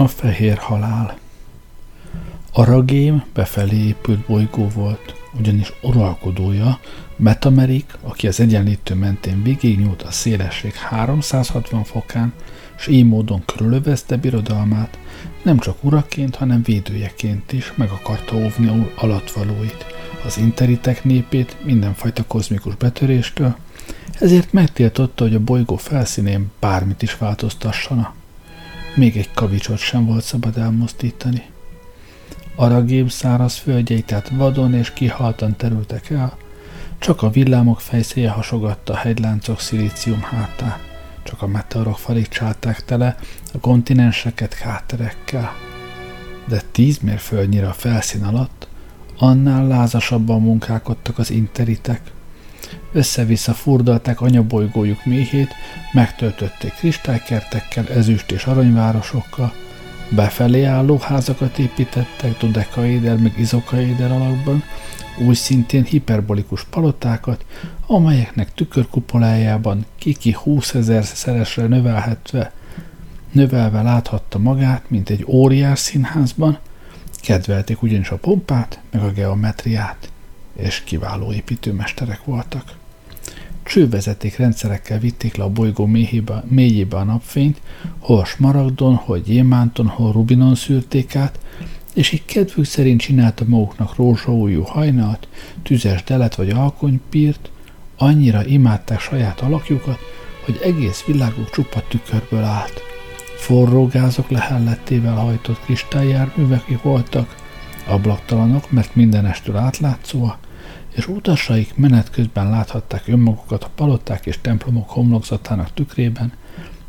A fehér halál Aragém befelé épült bolygó volt, ugyanis uralkodója, Metamerik, aki az egyenlítő mentén végignyúlt a szélesség 360 fokán, és így módon körülövezte birodalmát, nem csak uraként, hanem védőjeként is meg akarta óvni alatvalóit, az interitek népét mindenfajta kozmikus betöréstől, ezért megtiltotta, hogy a bolygó felszínén bármit is változtassana. Még egy kavicsot sem volt szabad elmozdítani. Aragém száraz földjei tehát vadon és kihaltan terültek el, csak a villámok fejszéje hasogatta a hegyláncok szilícium hátát, csak a meteorok farigcsálták tele a kontinenseket kráterekkel. De tíz mérföldnyire a felszín alatt annál lázasabban munkálkodtak az interitek. Össze-vissza furdalták anyabolygójuk méhét, megtöltötték kristálykertekkel, ezüst és aranyvárosokkal, befelé álló házakat építettek dodekaéder meg izokaéder alakban, úgy szintén hiperbolikus palotákat, amelyeknek tükörkupolájában kiki 20 ezer szeresre növelhetve, növelve láthatta magát, mint egy óriás színházban, kedvelték ugyanis a pompát, meg a geometriát, és kiváló építőmesterek voltak. Csővezeték rendszerekkel vitték le a bolygó mélyébe, mélyébe a napfényt, hol smaragdon, hol gyémánton, hol rubinon szűrték át, és így kedvük szerint csinálta maguknak rózsaújú hajnalt, tüzes delet vagy alkonypírt, annyira imádták saját alakjukat, hogy egész világuk csupa tükörből állt. Forró gázok lehellettével hajtott kristályjárművek voltak, ablaktalanok, mert mindenestől átlátszóak, és utasaik menet közben láthatták önmagukat a paloták és templomok homlokzatának tükrében,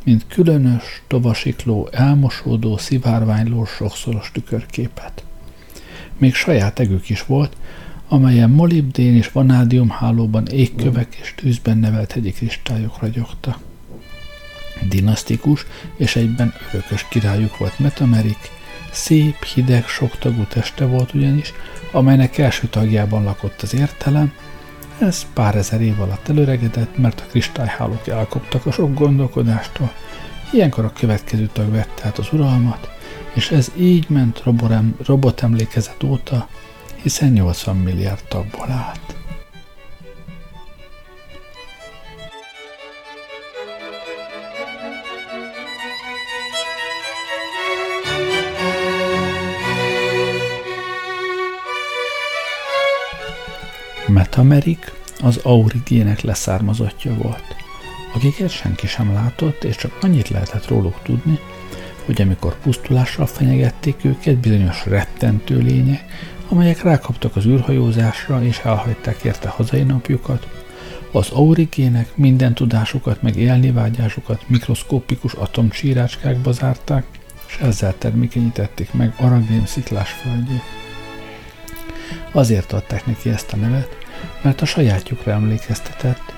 mint különös, tovasikló, elmosódó, szivárványló sokszoros tükörképet. Még saját egük is volt, amelyen molibdén és vanádium hálóban égkövek és tűzben nevelt hegyi kristályok ragyogta. Dinasztikus és egyben örökös királyuk volt Metamerik, szép, hideg, soktagú teste volt ugyanis, amelynek első tagjában lakott az értelem, ez pár ezer év alatt előregedett, mert a kristályhálók elkoptak a sok gondolkodástól. Ilyenkor a következő tag vette át az uralmat, és ez így ment robotemlékezet óta, hiszen 80 milliárd tagból állt. Metamerik az Aurigének leszármazottja volt, akiket senki sem látott, és csak annyit lehetett róluk tudni, hogy amikor pusztulással fenyegették őket bizonyos rettentő lények, amelyek rákaptak az űrhajózásra és elhagyták érte hazai napjukat, az aurigének minden tudásukat meg élnivágyásukat mikroszkópikus atomcsírácskákba zárták, és ezzel termékenyítették meg Aragém sziklás földjét. Azért adták neki ezt a nevet, mert a sajátjukra emlékeztetett,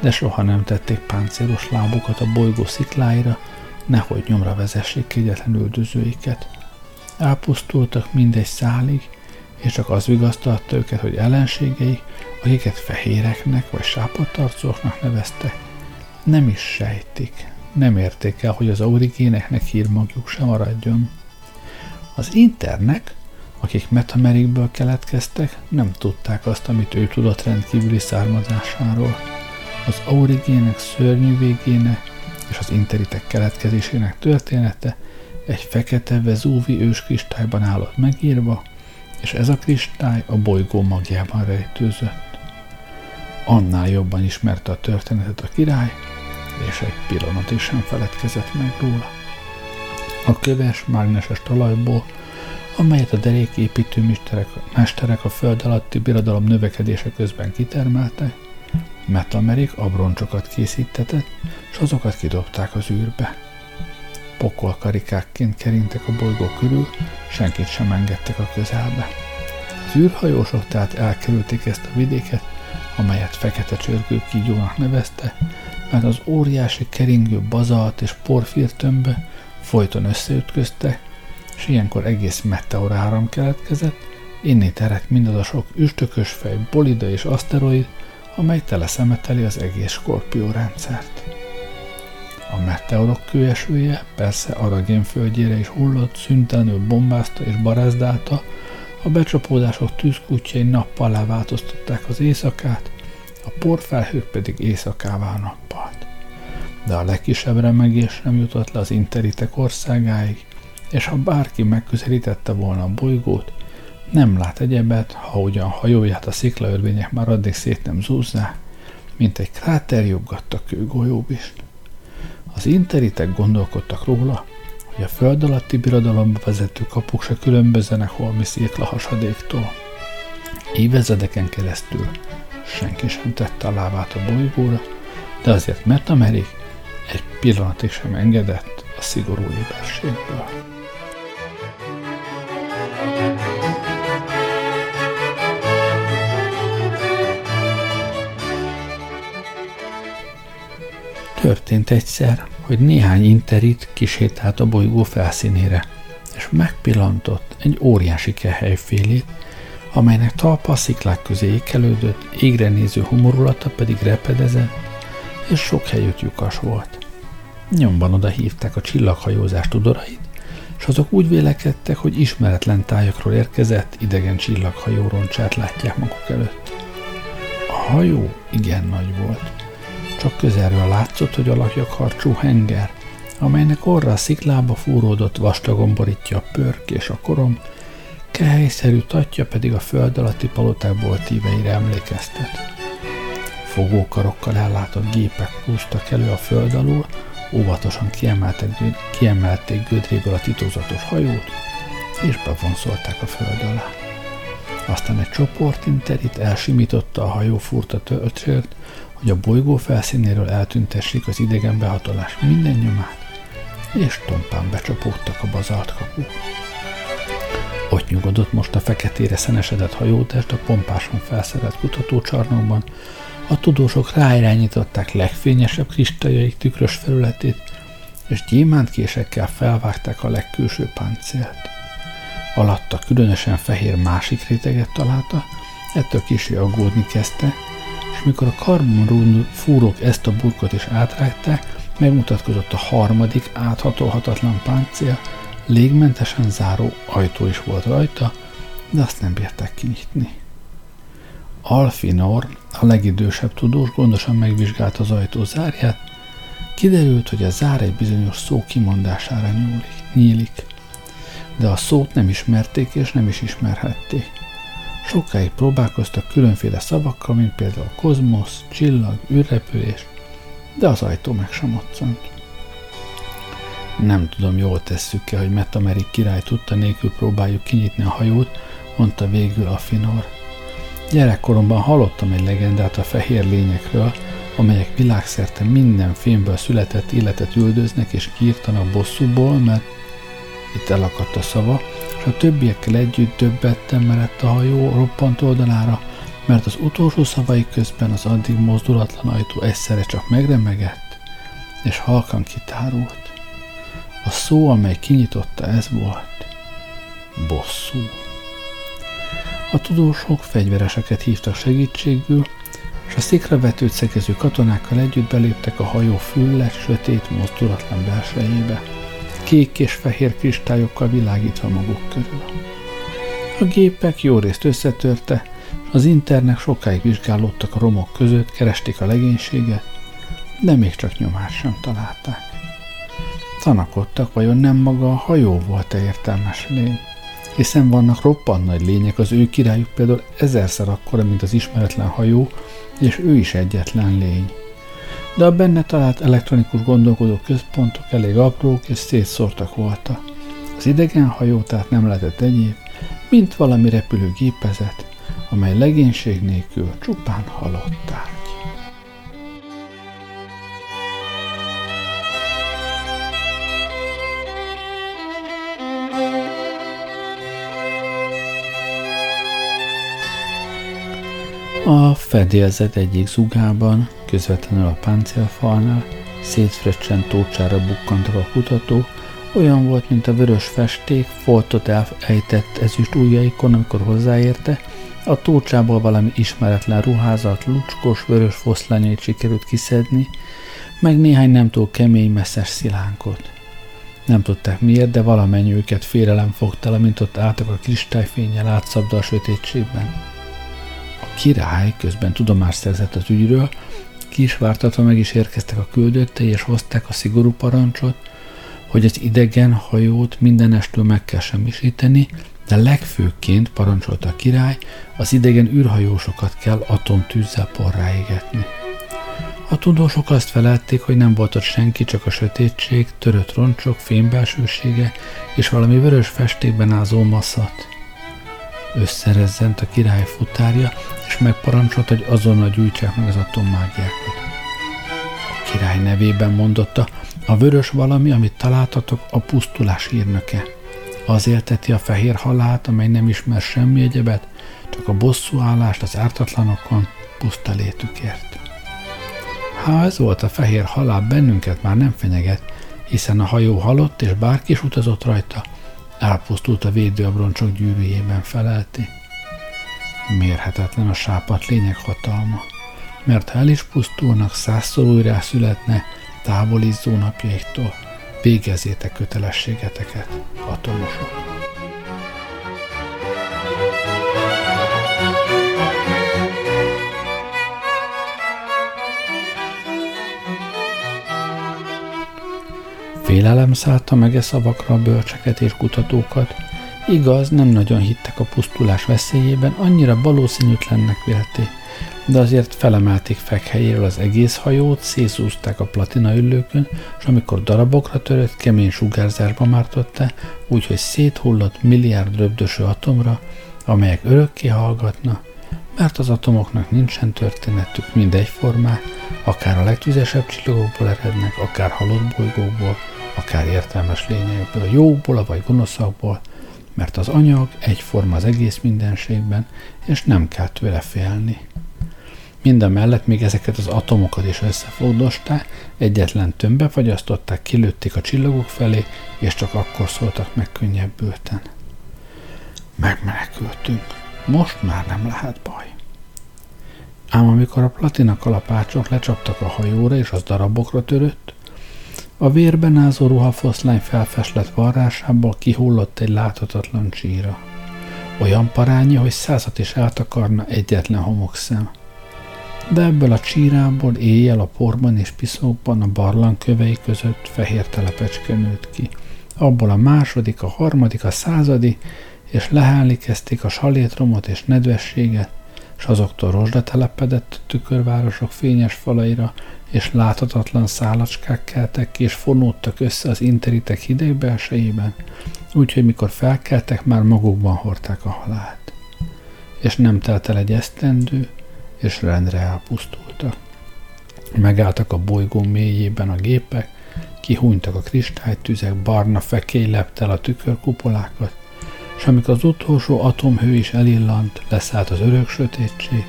de soha nem tették páncélos lábukat a bolygó szikláira, nehogy nyomra vezessék kegyetlen üldözőiket. Elpusztultak mindegy szálig, és csak az vigasztalta őket, hogy ellenségei, akiket fehéreknek vagy sápadtarcóknak neveztek, nem is sejtik, nem érték el, hogy az aurigéneknek hírmagjuk sem maradjon. Az internek akik metamerikből keletkeztek, nem tudták azt, amit ő tudott rendkívüli származásáról. Az aurigének szörnyű végének és az interitek keletkezésének története egy fekete vezúvi őskristályban állott megírva, és ez a kristály a bolygó magjában rejtőzött. Annál jobban ismerte a történetet a király, és egy pillanatig sem feledkezett meg róla. A köves, mágneses talajból amelyet a deréképítő mesterek, a föld alatti birodalom növekedése közben kitermeltek, Metamerik abroncsokat készítetett, és azokat kidobták az űrbe. Pokolkarikákként kerintek a bolygó körül, senkit sem engedtek a közelbe. Az űrhajósok tehát elkerülték ezt a vidéket, amelyet fekete csörgő kígyónak nevezte, mert az óriási keringő bazalt és porfírtömbbe folyton összeütköztek, és ilyenkor egész meteor áram keletkezett, innét eredt mindaz a sok üstökös fej, bolida és aszteroid, amely teleszemeteli az egész skorpió rendszert. A meteorok kőesője persze Aragén földjére is hullott, szüntelenül bombázta és barázdálta, a becsapódások tűzkútjai nappal változtatták az éjszakát, a porfelhők pedig éjszakává nappalt. De a legkisebb remegés nem jutott le az interitek országáig, és ha bárki megközelítette volna a bolygót, nem lát egyebet, ha ugyan hajóját a sziklaörvények már addig szét nem zúzzák, mint egy kráter joggatta kőgolyóbist. Az interitek gondolkodtak róla, hogy a föld alatti birodalomba vezető kapuk se különbözenek holmi székla hasadéktól. Évezredeken keresztül senki sem tette a lábát a bolygóra, de azért Metamerik egy pillanatig sem engedett a szigorú éberségből. Történt egyszer, hogy néhány interit kisétált a bolygó felszínére, és megpillantott egy óriási kehelyfélét, amelynek talpa a sziklák közé ékelődött, égre néző humorulata pedig repedezett, és sok helyütt lyukas volt. Nyomban oda hívták a csillaghajózás tudorait, és azok úgy vélekedtek, hogy ismeretlen tájakról érkezett, idegen csillaghajó roncsát látják maguk előtt. A hajó igen nagy volt, csak közelről látszott, hogy alakjak harcsú henger, amelynek orra a sziklába fúródott vastagon borítja a pörk és a korom, kehelyszerű tatja pedig a föld alatti palotákból tíveire emlékeztet. Fogókarokkal ellátott gépek húztak elő a föld alól, óvatosan kiemeltek, kiemelték gödréből a titokzatos hajót, és bevonszolták a föld alá. Aztán egy csoport interit elsimította a hajó furta töltsért, hogy a bolygó felszínéről eltüntessék az idegen behatolás minden nyomát, és tompán becsapódtak a bazalt kapuk. Ott nyugodott most a feketére szenesedett hajótest a pompásan felszerelt kutatócsarnokban, a tudósok ráirányították legfényesebb kristályaik tükrös felületét, és gyémántkésekkel felvágták a legkülső páncélt. Alatta különösen fehér másik réteget találta, ettől kisé aggódni kezdte, és mikor a karbonrún fúrók ezt a burkot is átrágták, megmutatkozott a harmadik áthatolhatatlan páncél, légmentesen záró ajtó is volt rajta, de azt nem bírták kinyitni. Alfinor, a legidősebb tudós gondosan megvizsgálta az ajtó zárját, kiderült, hogy a zár egy bizonyos szó kimondására nyúlik, nyílik, de a szót nem ismerték és nem is ismerhették. Sokáig próbálkoztak különféle szavakkal, mint például kozmosz, csillag, űrrepülés, de az ajtó meg sem moccant. Nem tudom, jól tesszük-e, hogy Metamerik király tudta nélkül próbáljuk kinyitni a hajót, mondta végül a Finor. Gyerekkoromban hallottam egy legendát a fehér lényekről, amelyek világszerte minden filmből született életet üldöznek és kiirtanak bosszúból, mert itt elakadt a szava, és a többiekkel együtt döbbettem merett a hajó roppant oldalára, mert az utolsó szavai közben az addig mozdulatlan ajtó egyszerre csak megremegett, és halkan kitárult. A szó, amely kinyitotta, ez volt. Bosszú. A tudósok fegyvereseket hívtak segítségül, és a szikra vetőt szegező katonákkal együtt beléptek a hajó füllet, sötét, mozdulatlan belsejébe kék és fehér kristályokkal világítva maguk körül. A gépek jó részt összetörte, az internek sokáig vizsgálódtak a romok között, keresték a legénységet, de még csak nyomást sem találták. Tanakodtak, vajon nem maga a hajó volt-e értelmes lény? Hiszen vannak roppant nagy lények, az ő királyuk például ezerszer akkora, mint az ismeretlen hajó, és ő is egyetlen lény de a benne talált elektronikus gondolkodó központok elég aprók és szétszórtak voltak. Az idegen hajó tehát nem lehetett egyéb, mint valami repülőgépezet, amely legénység nélkül csupán halottál. A fedélzet egyik zugában, közvetlenül a páncélfalnál, szétfreccsen tócsára bukkant a kutató, olyan volt, mint a vörös festék, foltot elejtett ezüst ujjaikon, amikor hozzáérte, a tócsából valami ismeretlen ruházat, lucskos, vörös foszlányait sikerült kiszedni, meg néhány nem túl kemény messzes szilánkot. Nem tudták miért, de valamennyi őket félelem fogta, amint ott álltak a kristályfényel átszabda a sötétségben. Király közben tudomást szerzett az ügyről, kisvártatva meg is érkeztek a küldöttei, és hozták a szigorú parancsot, hogy az idegen hajót mindenestől meg kell semmisíteni, de legfőként parancsolta a király, az idegen űrhajósokat kell atomtűzzel porrá égetni. A tudósok azt felelték, hogy nem volt ott senki, csak a sötétség, törött roncsok, fémbelsősége és valami vörös festékben ázó maszat. Összerezzent a király futárja, és megparancsolt, hogy azonnal gyújtsák meg az atommágiákat. A király nevében mondotta, a vörös valami, amit találtatok, a pusztulás hírnöke. Az élteti a fehér halált, amely nem ismer semmi egyebet, csak a bosszúállást az ártatlanokon, puszta létükért. Ha ez volt a fehér halál, bennünket már nem fenyeget, hiszen a hajó halott, és bárki is utazott rajta, elpusztult a védőabroncsok gyűrűjében felelti. Mérhetetlen a sápat lények hatalma, mert ha el is pusztulnak, százszor újra születne távolizzó napjaiktól, végezzétek kötelességeteket, atomosok. Félelem szállta meg e szavakra a bölcseket és kutatókat. Igaz, nem nagyon hittek a pusztulás veszélyében, annyira valószínűtlennek vélték, de azért felemelték fekhelyéről az egész hajót, szészúzták a platina üllőkön, és amikor darabokra törött, kemény sugárzásba mártotta, úgyhogy széthullott milliárd röbdöső atomra, amelyek örökké hallgatna, mert az atomoknak nincsen történetük, mindegyformák, akár a legtüzesebb csillagokból erednek, akár halott bolygókból, akár értelmes lényekből, jóból vagy gonoszakból, mert az anyag egyforma az egész mindenségben, és nem kell tőle félni. Minden mellett még ezeket az atomokat is összefogdosták, egyetlen tömbbe fagyasztották, kilőtték a csillagok felé, és csak akkor szóltak meg könnyebbülten. Megmenekültünk. Most már nem lehet baj. Ám amikor a platina kalapácsok lecsaptak a hajóra, és az darabokra törött, a vérben ázó ruhafoszlány felfeslett varrásából kihullott egy láthatatlan csíra. Olyan parányi, hogy százat is eltakarna egyetlen homokszem. De ebből a csírából éjjel a porban és piszókban a barlang kövei között fehér telepecske nőtt ki. Abból a második, a harmadik, a századi, és lehálni kezdték a salétromot és nedvességet, és azoktól rozsda telepedett a tükörvárosok fényes falaira, és láthatatlan szálacskák keltek ki, és fonódtak össze az interitek hideg belsejében, úgyhogy mikor felkeltek, már magukban hordták a halált. És nem telt el egy esztendő, és rendre elpusztultak. Megálltak a bolygó mélyében a gépek, kihúnytak a kristálytüzek, barna fekély lepte el a tükörkupolákat, és amikor az utolsó atomhő is elillant, leszállt az örök sötétség,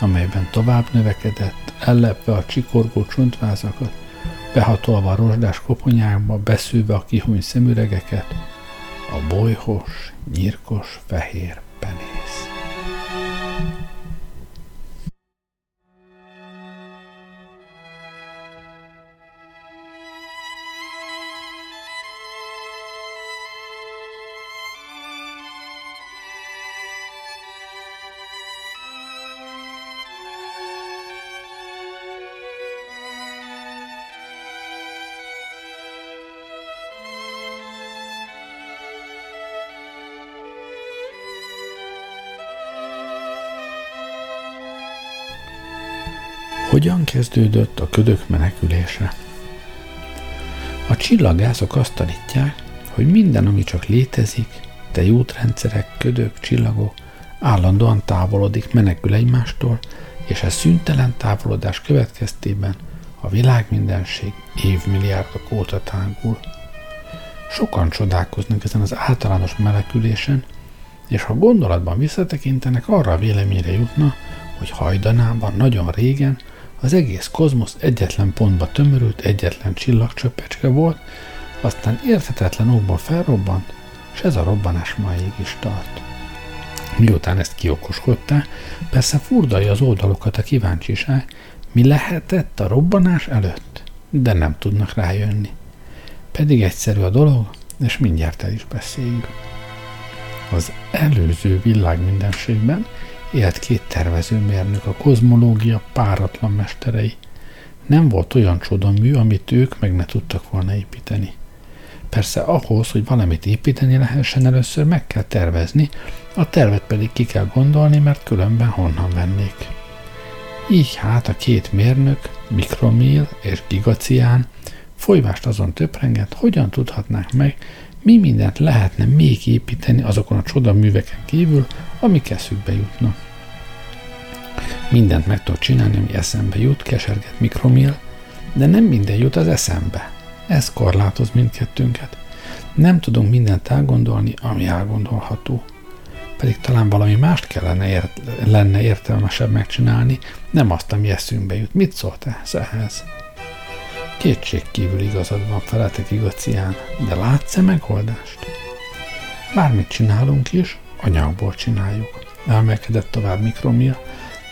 amelyben tovább növekedett, ellepve a csikorgó csontvázakat, behatolva a rozsdás koponyákba, beszűve a kihúny szemüregeket, a bolyhos, nyírkos, fehér penész. Hogyan kezdődött a ködök menekülése? A csillagászok azt tanítják, hogy minden, ami csak létezik, tejútrendszerek, ködök, csillagok, állandóan távolodik, menekül egymástól, és ez szüntelen távolodás következtében a világ mindenség évmilliárdok óta tágul. Sokan csodálkoznak ezen az általános menekülésen, és ha gondolatban visszatekintenek, arra a véleményre jutna, hogy hajdanában nagyon régen az egész kozmosz egyetlen pontba tömörült, egyetlen csillagcsöppecske volt, aztán érthetetlen okból felrobbant, és ez a robbanás máig is tart. Miután ezt kiokoskodta, persze furdalja az oldalokat a kíváncsiság, mi lehetett a robbanás előtt. de nem tudnak rájönni. Pedig egyszerű a dolog, és mindjárt el is beszéljük. Az előző világmindenségben élt két tervezőmérnök, a kozmológia páratlan mesterei. Nem volt olyan csodamű, amit ők meg ne tudtak volna építeni. Persze ahhoz, hogy valamit építeni lehessen, először meg kell tervezni, a tervet pedig ki kell gondolni, mert különben honnan vennék. Így hát a két mérnök, Mikromil és Gigacián folyvást azon töprengett, hogyan tudhatnák meg, mi mindent lehetne még építeni azokon a csodaműveken kívül, amik eszükbe jutnak. Mindent meg tudok csinálni, ami eszembe jut, keserget Mikromil, de nem minden jut az eszembe. Ez korlátoz mindkettőnket. Nem tudunk mindent elgondolni, ami elgondolható. Pedig talán valami mást kellene ért, lenne értelmesebb megcsinálni, nem azt, ami eszünkbe jut. Mit szólt ez ehhez? Kétség kívül igazad van, feletek igacián, de látsz-e megoldást? Bármit csinálunk is, anyagból csináljuk. Elmelkedett tovább Mikromia,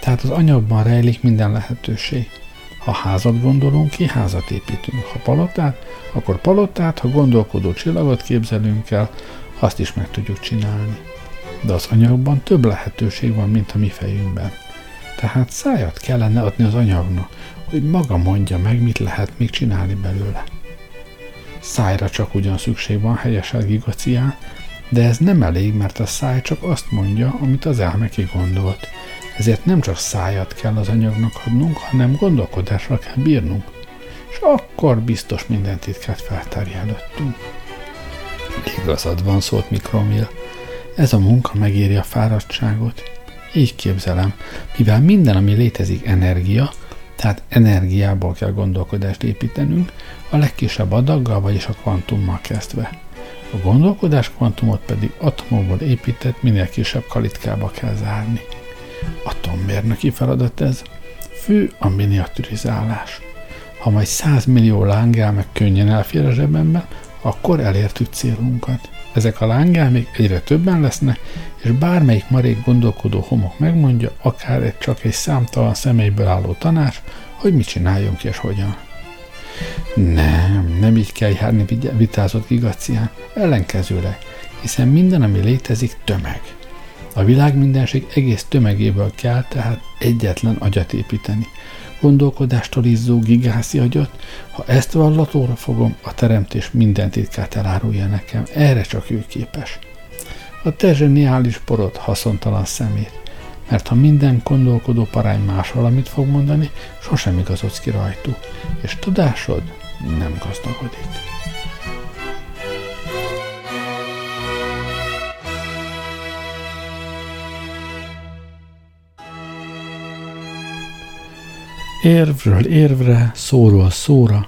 tehát az anyagban rejlik minden lehetőség. Ha házat gondolunk ki, házat építünk. Ha palotát, akkor palotát, ha gondolkodó csillagot képzelünk el, azt is meg tudjuk csinálni. De az anyagban több lehetőség van, mint a mi fejünkben. Tehát szájat kellene adni az anyagnak, hogy maga mondja meg, mit lehet még csinálni belőle. Szájra csak ugyan szükség van, helyesel gigacián, de ez nem elég, mert a száj csak azt mondja, amit az elme gondolt. Ezért nem csak szájat kell az anyagnak adnunk, hanem gondolkodásra kell bírnunk. És akkor biztos minden titkát feltárja előttünk. Igazad van, szólt Mikromil. Ez a munka megéri a fáradtságot. Így képzelem, mivel minden, ami létezik energia, tehát energiából kell gondolkodást építenünk, a legkisebb adaggal, vagyis a kvantummal kezdve. A gondolkodás kvantumot pedig atomokból épített, minél kisebb kalitkába kell zárni. Atommérnöki feladat ez. Fő a miniaturizálás. Ha majd 100 millió lángelmek könnyen elfér a zsebemben, akkor elértük célunkat. Ezek a lángelmék egyre többen lesznek, és bármelyik marék gondolkodó homok megmondja, akár egy csak egy számtalan személyből álló tanács, hogy mit csináljunk és hogyan. Nem, nem így kell járni, vitázott Gigacián, ellenkezőleg, hiszen minden, ami létezik, tömeg. A világ mindenség egész tömegéből kell tehát egyetlen agyat építeni. Gondolkodástól izzó gigászi agyat, ha ezt vallatóra fogom, a teremtés minden titkát elárulja nekem. Erre csak ő képes. A te zseniális porod haszontalan szemét, mert ha minden gondolkodó parány más valamit fog mondani, sosem igazodsz ki rajtuk, és tudásod nem gazdagodik. Érvről érvre, szóról szóra,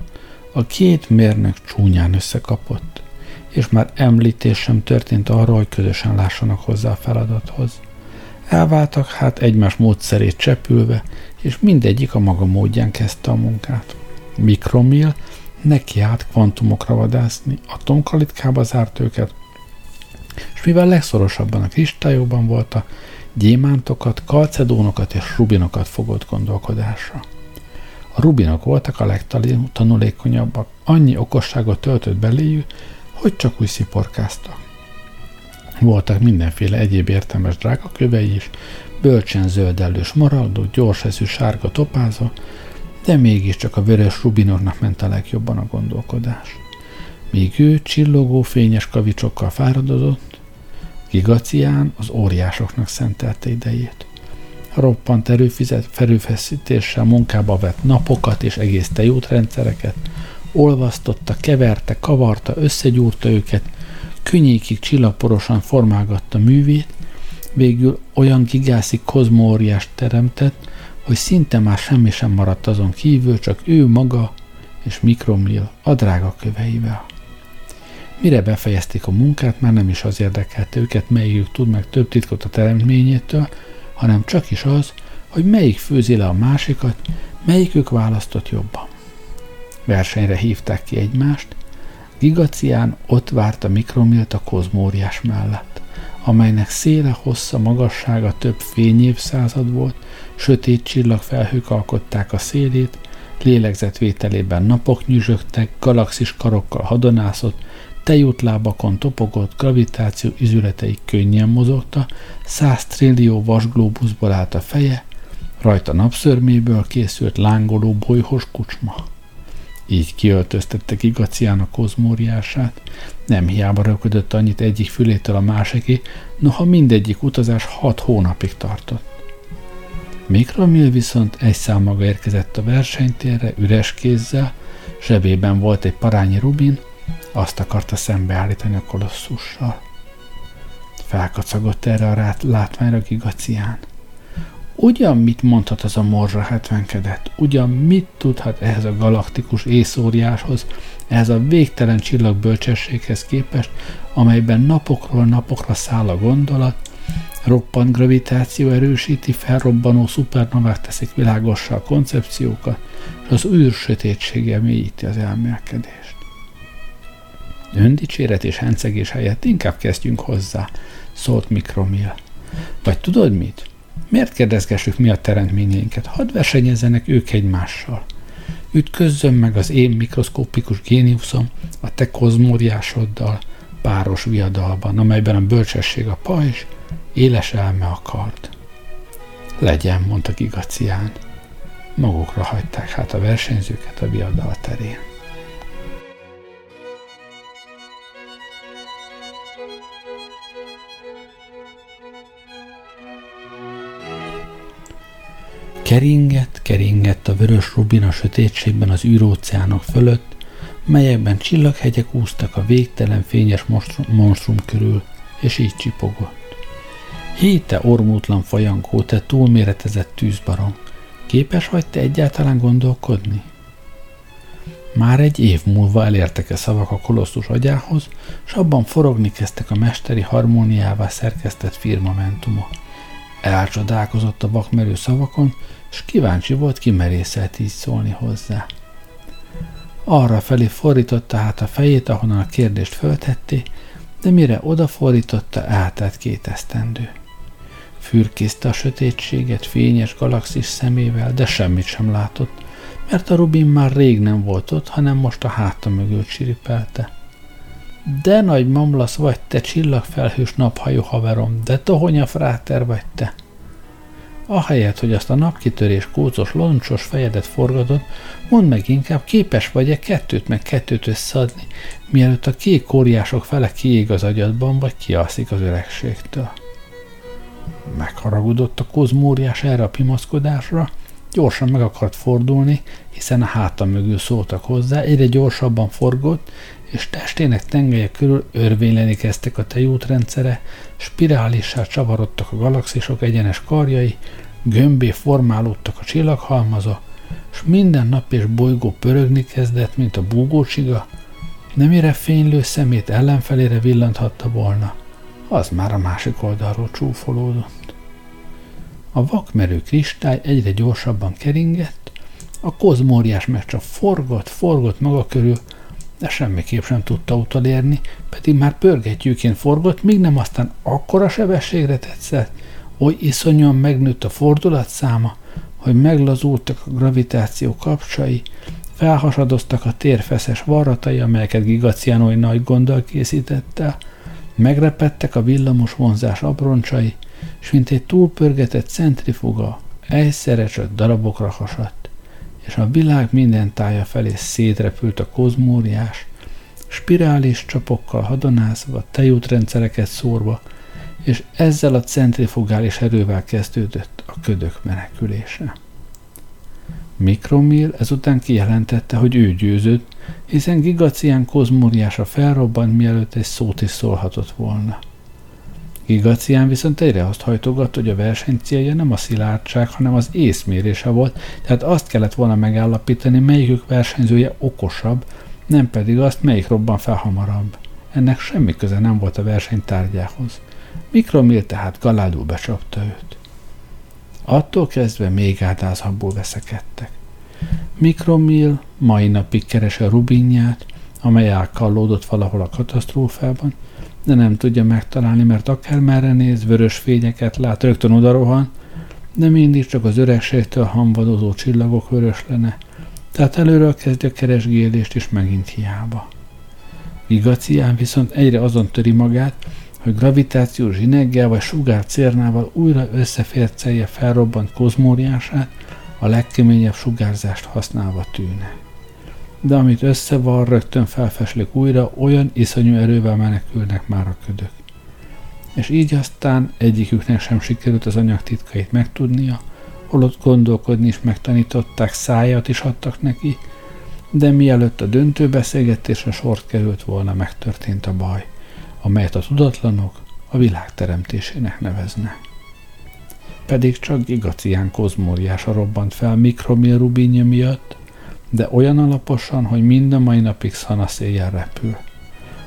a két mérnök csúnyán összekapott, és már említés sem történt arról, hogy közösen lássanak hozzá a feladathoz. Elváltak hát egymás módszerét csepülve, és mindegyik a maga módján kezdte a munkát. Mikromil neki állt kvantumokra vadászni, atomkalitkába zárt őket, és mivel legszorosabban a kristályokban volt a gyémántokat, kalcedónokat és rubinokat fogott gondolkodásra. A rubinok voltak a legtanulékonyabbak, annyi okosságot töltött beléjük, hogy csak úgy sziporkáztak. Voltak mindenféle egyéb értelmes drágakövei is, bölcsen zöldellő moraldó, gyors eszű sárga topáza, de mégiscsak a vörös rubinoknak ment a legjobban a gondolkodás. Míg ő csillogó fényes kavicsokkal fáradozott, Gigacián az óriásoknak szentelte idejét roppant erőfizet, munkába vett napokat és egész tejútrendszereket, olvasztotta, keverte, kavarta, összegyúrta őket, könnyékig csillagporosan formálgatta művét, végül olyan gigászi kozmóriást teremtett, hogy szinte már semmi sem maradt azon kívül, csak ő maga és Mikromil a drága köveivel. Mire befejezték a munkát, már nem is az érdekelte őket, melyikük tud meg több titkot a teremtményétől, hanem csak is az, hogy melyik főzi le a másikat, melyikük választott jobban. Versenyre hívták ki egymást, Gigacián ott várta Mikromilt a kozmóriás mellett, amelynek széle, hossza, magassága több fényévszázad volt, sötét csillagfelhők alkották a szélét, lélegzetvételében napok nyüzsögtek, galaxis karokkal hadonászott, tejútlábakon topogott, gravitáció izületei könnyen mozogta, száz trillió vasglóbuszból állt a feje, rajta napszörméből készült lángoló bolyhos kucsma. Így kiöltöztette Gigacián a kozmóriását, nem hiába röködött annyit egyik fülétől a másiké, noha mindegyik utazás hat hónapig tartott. Mikromil viszont egy szám maga érkezett a versenytérre, üres kézzel, zsebében volt egy parányi rubin, azt akarta szembeállítani a kolosszussal. Felkacagott erre a látványra Gigacián. Ugyan mit mondhat az a morzsa hetvenkedett? Ugyan mit tudhat ehhez a galaktikus észóriáshoz, ehhez a végtelen csillagbölcsességhez képest, amelyben napokról napokra száll a gondolat, roppant gravitáció erősíti, felrobbanó szupernovák teszik világossá a koncepciókat, és az űr sötétsége mélyíti az elmélkedést. Öndicséret és hencegés helyett inkább kezdjünk hozzá, szólt Mikromil. Vagy tudod mit? Miért kérdezgessük mi a teremtményeinket? Hadd versenyezzenek ők egymással. Ütközzön meg az én mikroszkópikus géniuszom a te kozmóriásoddal páros viadalban, amelyben a bölcsesség a pajzs, éles elme a kard. Legyen, mondta Gigacián. Magukra hagyták hát a versenyzőket a viadal terén. Keringett, keringett a vörös rubin a sötétségben az űróceánok fölött, melyekben csillaghegyek úztak a végtelen fényes monstrum körül, és így csipogott. Hé, te ormútlan fajankó, te túlméretezett tűzbarom, képes vagy te egyáltalán gondolkodni? Már egy év múlva elértek-e szavak a kolosszus agyához, s abban forogni kezdtek a mesteri harmóniává szerkesztett firmamentumok. Elcsodálkozott a vakmerő szavakon, és kíváncsi volt, ki merészelt így szólni hozzá. Arra felé fordította hát a fejét, ahonnan a kérdést föltették, de mire odafordította, eltelt két esztendő. Fürkészte a sötétséget fényes galaxis szemével, de semmit sem látott, mert a Rubin már rég nem volt ott, hanem most a háta mögött siripelte. De nagy mamlasz vagy te, csillagfelhős naphajó haverom, de tohonya fráter vagy te! Ahelyett, hogy azt a napkitörés kócos, loncsos fejedet forgatod, mondd meg inkább, képes vagy-e kettőt meg kettőt összeadni, mielőtt a kék óriások fele kiég az agyadban, vagy kialszik az öregségtől. Megharagudott a kozmóriás erre a pimaszkodásra, gyorsan meg akart fordulni, hiszen a háta mögül szóltak hozzá, egyre gyorsabban forgott, és testének tengelye körül örvényleni kezdtek a tejútrendszere, spirálissá csavarodtak a galaxisok egyenes karjai, gömbé formálódtak a csillaghalmaza, és minden nap és bolygó pörögni kezdett, mint a búgócsiga, nem mire fénylő szemét ellenfelére villanthatta volna, az már a másik oldalról csúfolódott. A vakmerő kristály egyre gyorsabban keringett, a kozmóriás meg csak forgott, forgott maga körül, de semmiképp sem tudta utolérni, pedig már pörgetjűként forgott, míg nem aztán akkora sebességre tetszett, oly iszonyúan megnőtt a fordulatszáma, hogy meglazultak a gravitáció kapcsai, felhasadoztak a térfeszes varratai, amelyeket Gigaciano nagy gonddal készített megrepettek a villamos vonzás abroncsai, és mint egy túlpörgetett centrifuga, egyszerre csak darabokra hasadt, és a világ minden tája felé szétrepült a kozmóriás, spirális csapokkal hadonázva, tejútrendszereket szórva, és ezzel a centrifugális erővel kezdődött a ködök menekülése. Mikromil ezután kijelentette, hogy ő győzött, hiszen Gigacián kozmóriása felrobbant, mielőtt egy szót is szólhatott volna. Gigacián viszont egyre azt hajtogat, hogy a verseny célja nem a szilárdság, hanem az észmérése volt, tehát azt kellett volna megállapítani, melyikük versenyzője okosabb, nem pedig azt, melyik robban fel hamarabb. Ennek semmi köze nem volt a verseny tárgyához. Mikromil tehát galádul becsapta őt. Attól kezdve még átázhabból veszekedtek. Mikromil mai napig keresi a rubinját, amely elkallódott valahol a katasztrófában, de nem tudja megtalálni, mert akár merre néz, vörös fényeket lát, rögtön oda rohan, de mindig csak az öregségtől hamvadozó csillagok vörös lenne, Tehát előről kezdi a keresgélést, és megint hiába. Gigacián viszont egyre azon töri magát, hogy gravitációs zsineggel vagy sugár cérnával újra összefércelje felrobbant kozmóriását, a legkeményebb sugárzást használva tűne. De amit összevar, rögtön felfeslik újra, olyan iszonyú erővel menekülnek már a ködök. És így aztán egyiküknek sem sikerült az anyag titkait megtudnia, holott gondolkodni is megtanították, szájat is adtak neki, de mielőtt a döntő beszélgetésre sort került volna, megtörtént a baj, amelyet a tudatlanok a világ teremtésének neveznek pedig csak gigacián kozmóriása robbant fel mikromil rubinja miatt, de olyan alaposan, hogy mind a mai napig szanaszéjjel repül.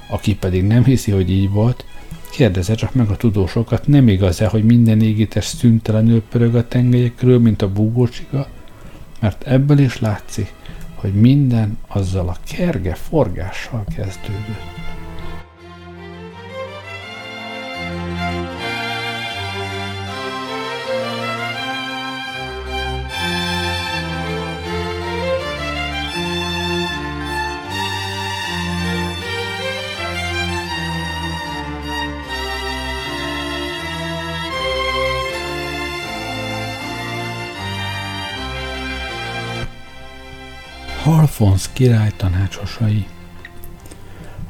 Aki pedig nem hiszi, hogy így volt, kérdezze csak meg a tudósokat, nem igaz-e, hogy minden égítés szüntelenül pörög a tengelyek mint a búgócsiga? Mert ebből is látszik, hogy minden azzal a kerge forgással kezdődött. Alfonsz király tanácsosai.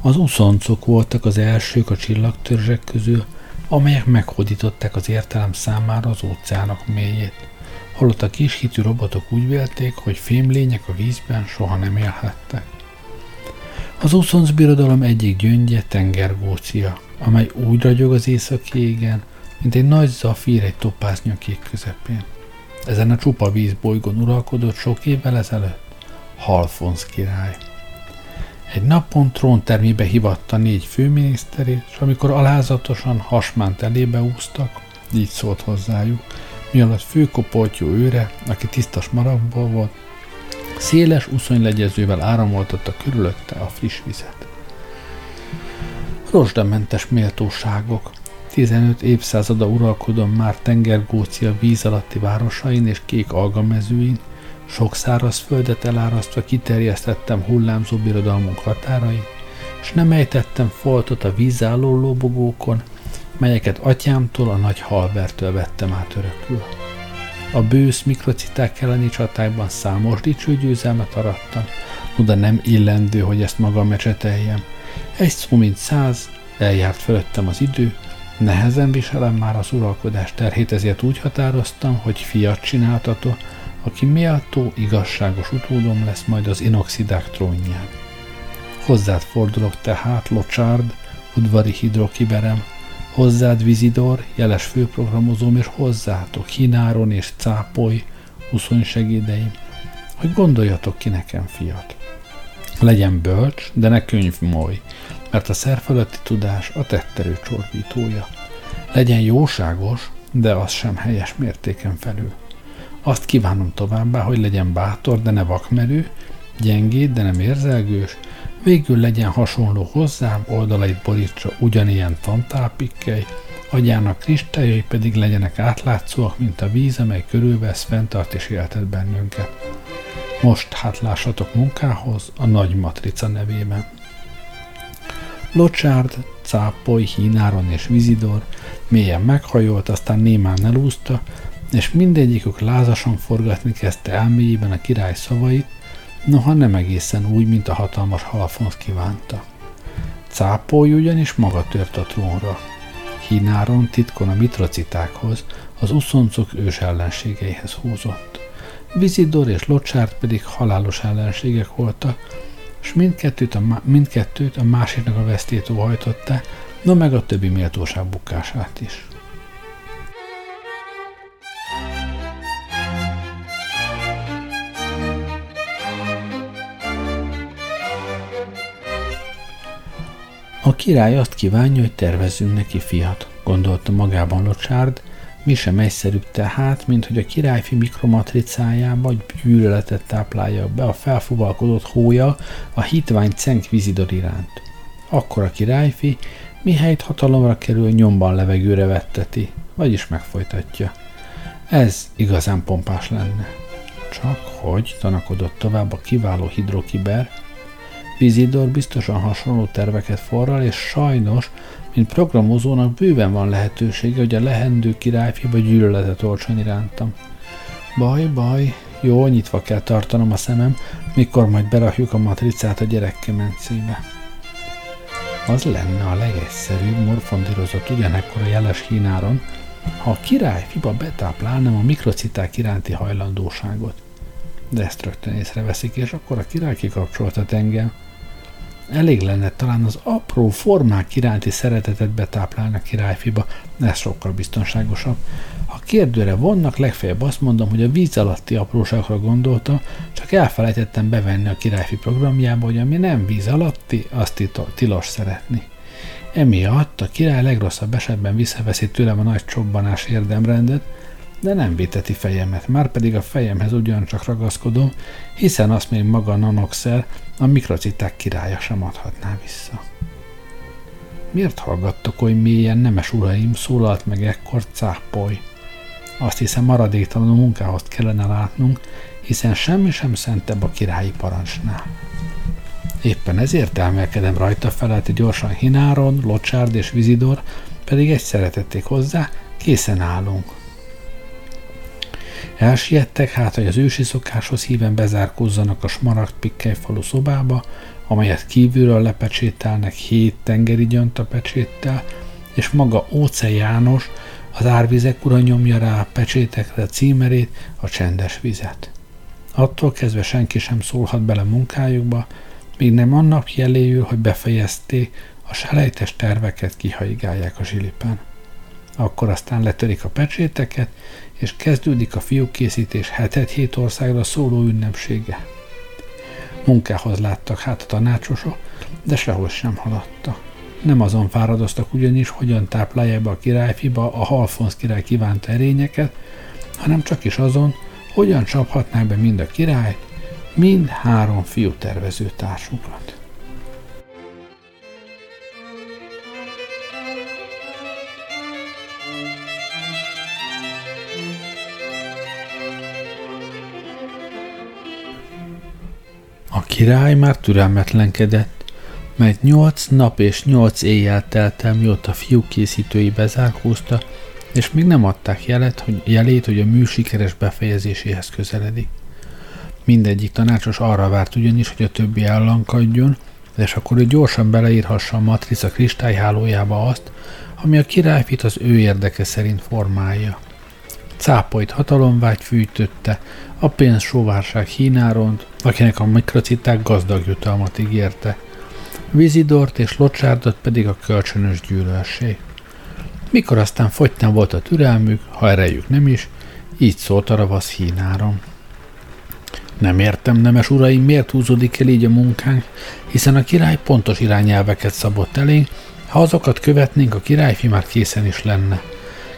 Az uszoncok voltak az elsők a csillagtörzsek közül, amelyek meghódították az értelem számára az óceánok mélyét, holott a kis hitű robotok úgy vélték, hogy fémlények a vízben soha nem élhettek. Az uszonc birodalom egyik gyöngye tengergócia, amely úgy ragyog az északi égen, mint egy nagy zafír egy topáznyökék közepén. Ezen a csupa vízbolygón uralkodott sok évvel ezelőtt Halfonsz király. Egy napon tróntermébe hivatta négy főminiszterét, és amikor alázatosan hasmánt elébe úztak, így szólt hozzájuk, mi alatt főkopoltyú őre, aki tisztas maragból volt, széles uszonylegyezővel áramoltatta körülötte a friss vizet. Rozsdamentes méltóságok, 15 évszázada uralkodom már tengergócia víz alatti városain és kék algamezőin, sok száraz földet elárasztva kiterjesztettem hullámzó birodalmunk határai, és nem ejtettem foltot a vízálló lóbogókon, melyeket atyámtól a nagy halbertől vettem át örökül. A bősz mikrociták elleni csatákban számos dicső győzelmet arattam, no de nem illendő, hogy ezt magam mecseteljem. Egy szó mint száz, eljárt fölöttem az idő, nehezen viselem már az uralkodás terhét, ezért úgy határoztam, hogy fiat csináltató, aki méltó, igazságos utódom lesz majd az inoxidák trónján. Hozzád fordulok tehát, Locsárd, udvari hidrokiberem, hozzád Vizidor, jeles főprogramozóm, és hozzátok Hináron és Cápoly, segédeim, hogy gondoljatok ki nekem, fiat. Legyen bölcs, de ne könyvmoly, mert a szerfeletti tudás a tetterő csorbítója. Legyen jóságos, de az sem helyes mértéken felül. Azt kívánom továbbá, hogy legyen bátor, de ne vakmerő, gyengéd, de nem érzelgős, végül legyen hasonló hozzám, oldalait borítsa ugyanilyen tantálpikkely, agyának kristályai pedig legyenek átlátszóak, mint a víz, amely körülvesz, fenntart és éltet bennünket. Most hát lássatok munkához a nagy matrica nevében. Locsárd, Cápoly, Hínáron és Vizidor mélyen meghajolt, aztán némán elúszta, és mindegyikük lázasan forgatni kezdte elméjében a király szavait, noha nem egészen úgy, mint a hatalmas Halfonsz kívánta. Cápoly ugyanis maga tört a trónra. Hináron titkon a mitrocitákhoz, az uszoncok ős ellenségeihez húzott. Vizidor és Locsárt pedig halálos ellenségek voltak, és mindkettőt a, mindkettőt a másiknak a vesztét óhajtotta, no meg a többi méltóság bukását is. A király azt kívánja, hogy tervezzünk neki fiat, gondolta magában Locsárd, mi sem egyszerűbb tehát, mint hogy a királyfi mikromatricájába gyűlöletet táplálja be a felfuvalkodott hója a hitvány Cenk Vizidor iránt. Akkor a királyfi, mihelyt hatalomra kerül, nyomban levegőre vetteti, vagyis megfolytatja. Ez igazán pompás lenne. Csak hogy, tanakodott tovább a kiváló hidrokiber, Vizidor biztosan hasonló terveket forral, és sajnos, mint programozónak bőven van lehetősége, hogy a lehendő királyfiba gyűlöletet olcson irántam. Baj, baj, jó, nyitva kell tartanom a szemem, mikor majd berakjuk a matricát a gyerekkemencébe. Az lenne a legegyszerűbb, morfondírozott ugyanekkor a jeles hínáron, ha a király fiba betáplálnám a mikrociták iránti hajlandóságot. De ezt rögtön észreveszik, és akkor a király kikapcsoltat engem. Elég lenne talán az apró formák iránti szeretetet betáplálni a királyfiba, ez sokkal biztonságosabb. Ha kérdőre vonnak, legfeljebb azt mondom, hogy a víz alatti apróságra gondolta, csak elfelejtettem bevenni a királyfi programjába, hogy ami nem víz alatti, azt tilos szeretni. Emiatt a király legrosszabb esetben visszaveszi tőlem a nagy csobbanás érdemrendet, de nem véteti fejemet, már pedig a fejemhez ugyancsak ragaszkodom, hiszen azt még maga Nanoxer, a mikrociták királya sem adhatná vissza. Miért hallgattok oly mélyen, nemes uraim, szólalt meg ekkor cápoly. Azt hiszem maradéktalanul munkához kellene látnunk, hiszen semmi sem szentebb a királyi parancsnál. Éppen ezért elmelkedem rajta felett gyorsan Hináron, Locsárd és Vizidor, pedig egy szeretették hozzá, készen állunk. Elsiettek hát, hogy az ősi szokáshoz híven bezárkózzanak a Smaragd Pikkely falu szobába, amelyet kívülről lepecsételnek hét tengeri pecséttel, és maga Óce János, az árvizek ura nyomja rá a pecsétekre a címerét, a csendes vizet. Attól kezdve senki sem szólhat bele munkájukba, míg nem annak jeléül, hogy befejezték, a selejtes terveket kihaigálják a zsilipen. Akkor aztán letörik a pecséteket, és kezdődik a fiúkészítés hetet hét országra szóló ünnepsége. Munkához láttak hát a tanácsosok, de sehol sem haladta. Nem azon fáradoztak ugyanis, hogyan táplálják be a királyfiba a Halfonsz király kívánt erényeket, hanem csak is azon, hogyan csaphatnák be mind a királyt, mind három fiú tervező társukat. Király már türelmetlenkedett, mert nyolc nap és nyolc éjjel telt el, mióta fiú készítői bezárkózta, és még nem adták jelet, hogy, jelét, hogy a mű sikeres befejezéséhez közeledik. Mindegyik tanácsos arra várt ugyanis, hogy a többi ellankadjon, és akkor ő gyorsan beleírhassa a matrica kristályhálójába azt, ami a királyfit az ő érdeke szerint formálja. Cápolyt hatalomvágy fűtötte, a pénz sóvárság hínáront, akinek a mikrociták gazdag jutalmat ígérte, Vizidort és Locsárdot pedig a kölcsönös gyűlölség. Mikor aztán fogytán volt a türelmük, ha erejük nem is, így szólt a ravasz hínáron. Nem értem, nemes uraim, miért húzódik el így a munkánk, hiszen a király pontos irányelveket szabott elénk, ha azokat követnénk, a királyfi már készen is lenne.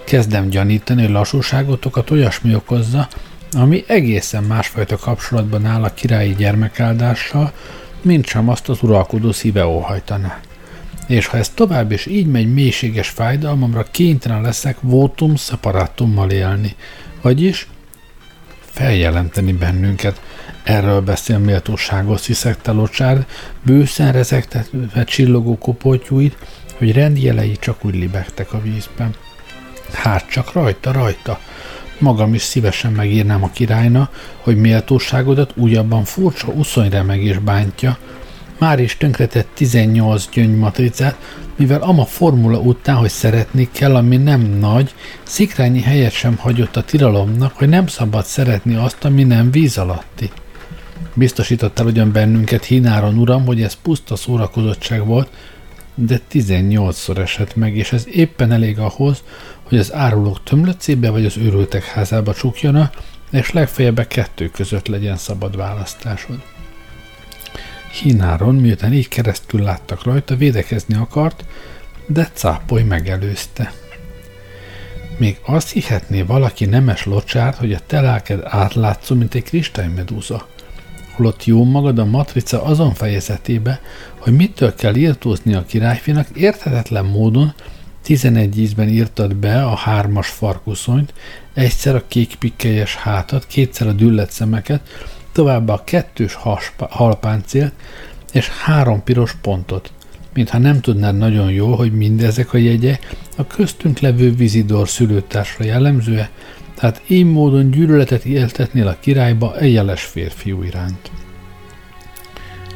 Kezdem gyanítani, hogy lassúságotokat olyasmi okozza, ami egészen másfajta kapcsolatban áll a királyi gyermekáldással, mint sem azt az uralkodó szíve óhajtaná. És ha ez tovább is így megy mélységes fájdalmamra, kénytelen leszek votum separatummal élni, vagyis feljelenteni bennünket. Erről beszél méltóságos hiszek locsár, bőszen rezegtetve csillogó kopoltyúit, hogy rendjelei csak úgy libegtek a vízben. Hát csak rajta, rajta. Magam is szívesen megírnám a királyna, hogy méltóságodat újabban furcsa uszonyremegés bántja, már is tönkretett 18 gyöngymatricát, mivel ama formula után, hogy szeretni kell, ami nem nagy, szikrányi helyet sem hagyott a tilalomnak, hogy nem szabad szeretni azt, ami nem víz alatti. Biztosítottál ugyan bennünket Hináron, uram, hogy ez puszta szórakozottság volt, de 18-szor esett meg, és ez éppen elég ahhoz, hogy az árulók tömlöcébe vagy az őrültek házába csukjana, és legfeljebb kettő között legyen szabad választásod. Hináron, miután így keresztül láttak rajta, védekezni akart, de cápoly megelőzte. Még azt hihetné valaki nemes locsárt, hogy a te lelked átlátszó, mint egy kristálymedúza. Holott jó magad a matrica azon fejezetébe, hogy mitől kell írtózni a királyfinak érthetetlen módon, 11 ízben írtad be a hármas farkuszonyt, egyszer a kék pikkelyes hátat, kétszer a düllet szemeket, továbbá a kettős halpáncélt és három piros pontot. Mintha nem tudnád nagyon jól, hogy mindezek a jegye a köztünk levő vizidor szülőtársra jellemzőe, tehát így módon gyűlöletet éltetnél a királyba egy jeles férfiú iránt.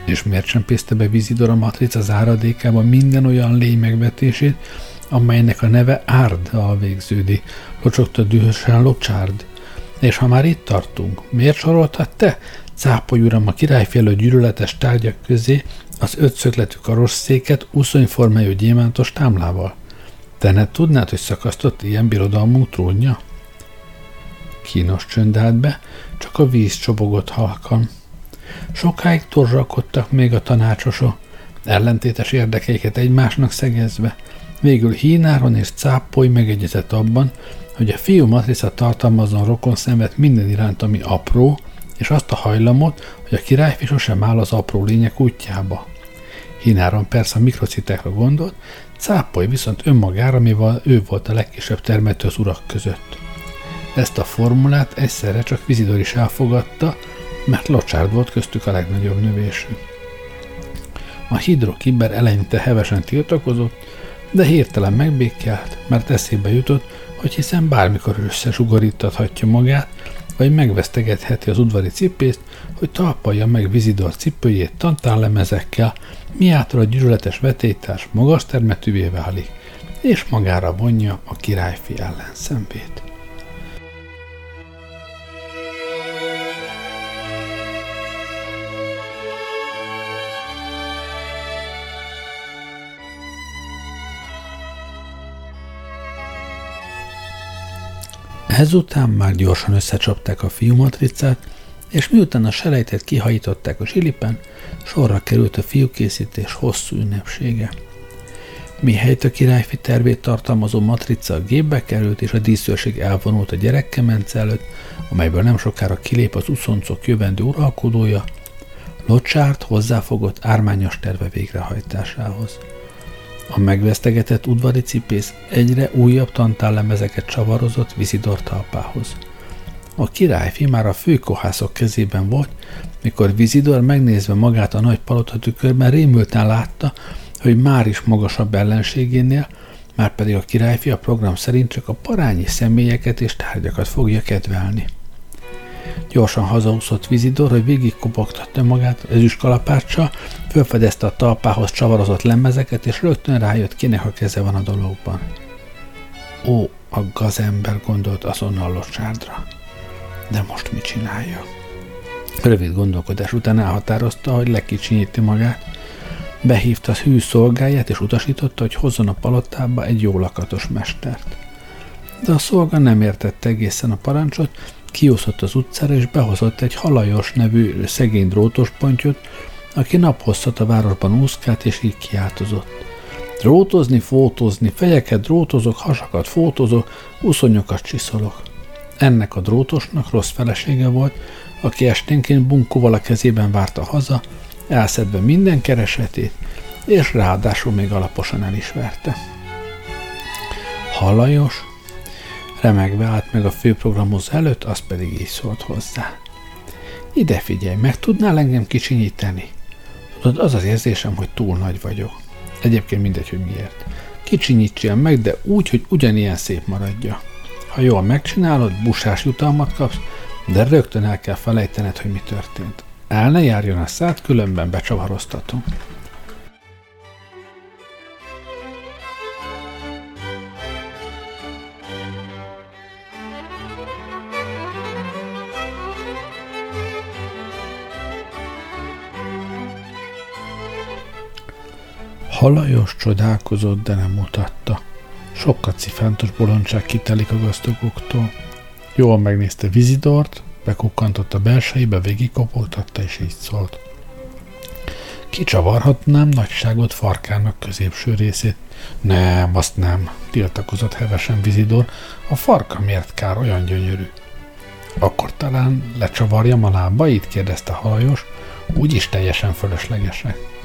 És miért sem pészte be Vizidor a matrica záradékába minden olyan lény megvetését, amelynek a neve Árddal végződi, locsogta dühösen Locsárd. És ha már itt tartunk, miért soroltad te, cápoly uram, a királyfélő gyűlöletes tárgyak közé az ötszögletű karosszéket úszonyformájú gyémántos támlával? Te ne tudnád, hogy szakasztott ilyen birodalmú trónja? Kínos csönd állt be, csak a víz csobogott halkan. Sokáig torzsalkodtak még a tanácsosok, ellentétes érdekeiket egymásnak szegezve. Végül Hínáron és Cápoly megegyezett abban, hogy a fiú matrica tartalmazon rokon szemet minden iránt, ami apró, és azt a hajlamot, hogy a királyfi sosem áll az apró lények útjába. Hínáron persze a mikrocitekra gondolt, Cápoly viszont önmagára, mivel ő volt a legkisebb termető az urak között. Ezt a formulát egyszerre csak Vizidor is elfogadta, mert Locsárd volt köztük a legnagyobb növésű. A hidrokiber eleinte hevesen tiltakozott, de hirtelen megbékelt, mert eszébe jutott, hogy hiszen bármikor összesugarítathatja magát, vagy megvesztegetheti az udvari cipészt, hogy talpalja meg Vizidor cipőjét tantánlemezekkel, miától a gyűlöletes vetétárs magas termetűvé válik, és magára vonja a királyfi ellenszembét. Ezután már gyorsan összecsapták a fiúmatricát, és miután a selejtet kihajították a silipen, sorra került a fiúkészítés hosszú ünnepsége. Mihelyt a királyfi tervét tartalmazó matrica a gépbe került, és a díszőrség elvonult a gyerekkemence előtt, amelyből nem sokára kilép az uszoncok jövendő uralkodója, Locsárt hozzáfogott ármányos terve végrehajtásához. A megvesztegetett udvari cipész egyre újabb tantállemezeket csavarozott Vizidor talpához. A királyfi már a főkohászok kezében volt, mikor Vizidor megnézve magát a nagy palota tükörben rémülten látta, hogy már is magasabb ellenségénél, már pedig a királyfi a program szerint csak a parányi személyeket és tárgyakat fogja kedvelni. Gyorsan hazaúszott Vizidor, hogy végigkopogtatta magát ezüst kalapáccsal, Fölfedezte a talpához csavarozott lemezeket, és rögtön rájött, kinek a keze van a dologban. Ó, a gazember gondolt azonnal Locsárdra. De most mit csinálja? Rövid gondolkodás után elhatározta, hogy lekicsinyíti magát, behívta az hű szolgáját, és utasította, hogy hozzon a palotába egy jó lakatos mestert. De a szolga nem értette egészen a parancsot, kiúszott az utcára, és behozott egy halajos nevű szegény drótos pontyot, aki naphosszat a városban úszkált és így kiáltozott. Drótozni, fótozni, fejeket drótozok, hasakat fótozok, uszonyokat csiszolok. Ennek a drótosnak rossz felesége volt, aki esténként bunkóval a kezében várta haza, elszedve minden keresetét, és ráadásul még alaposan el is verte. Halajos, remegve állt meg a főprogramozó előtt, az pedig így szólt hozzá. Ide figyelj, meg tudnál engem kicsinyíteni? Tudod, az az érzésem, hogy túl nagy vagyok. Egyébként mindegy, hogy miért. Kicsinyítsél meg, de úgy, hogy ugyanilyen szép maradja. Ha jól megcsinálod, busás jutalmat kapsz, de rögtön el kell felejtened, hogy mi történt. El ne járjon a szád, különben becsavaroztatom. Halajos csodálkozott, de nem mutatta. Sokkal cifántos bolondság kitelik a gazdagoktól. Jól megnézte Vizidort, bekukkantott a belsejébe, végigkopogtatta, és így szólt. Kicsavarhatnám nagyságot farkának középső részét. Nem, azt nem, tiltakozott hevesen Vizidor. A farka miért kár olyan gyönyörű? Akkor talán lecsavarjam a lábait? kérdezte halajos, úgyis teljesen fölöslegesek.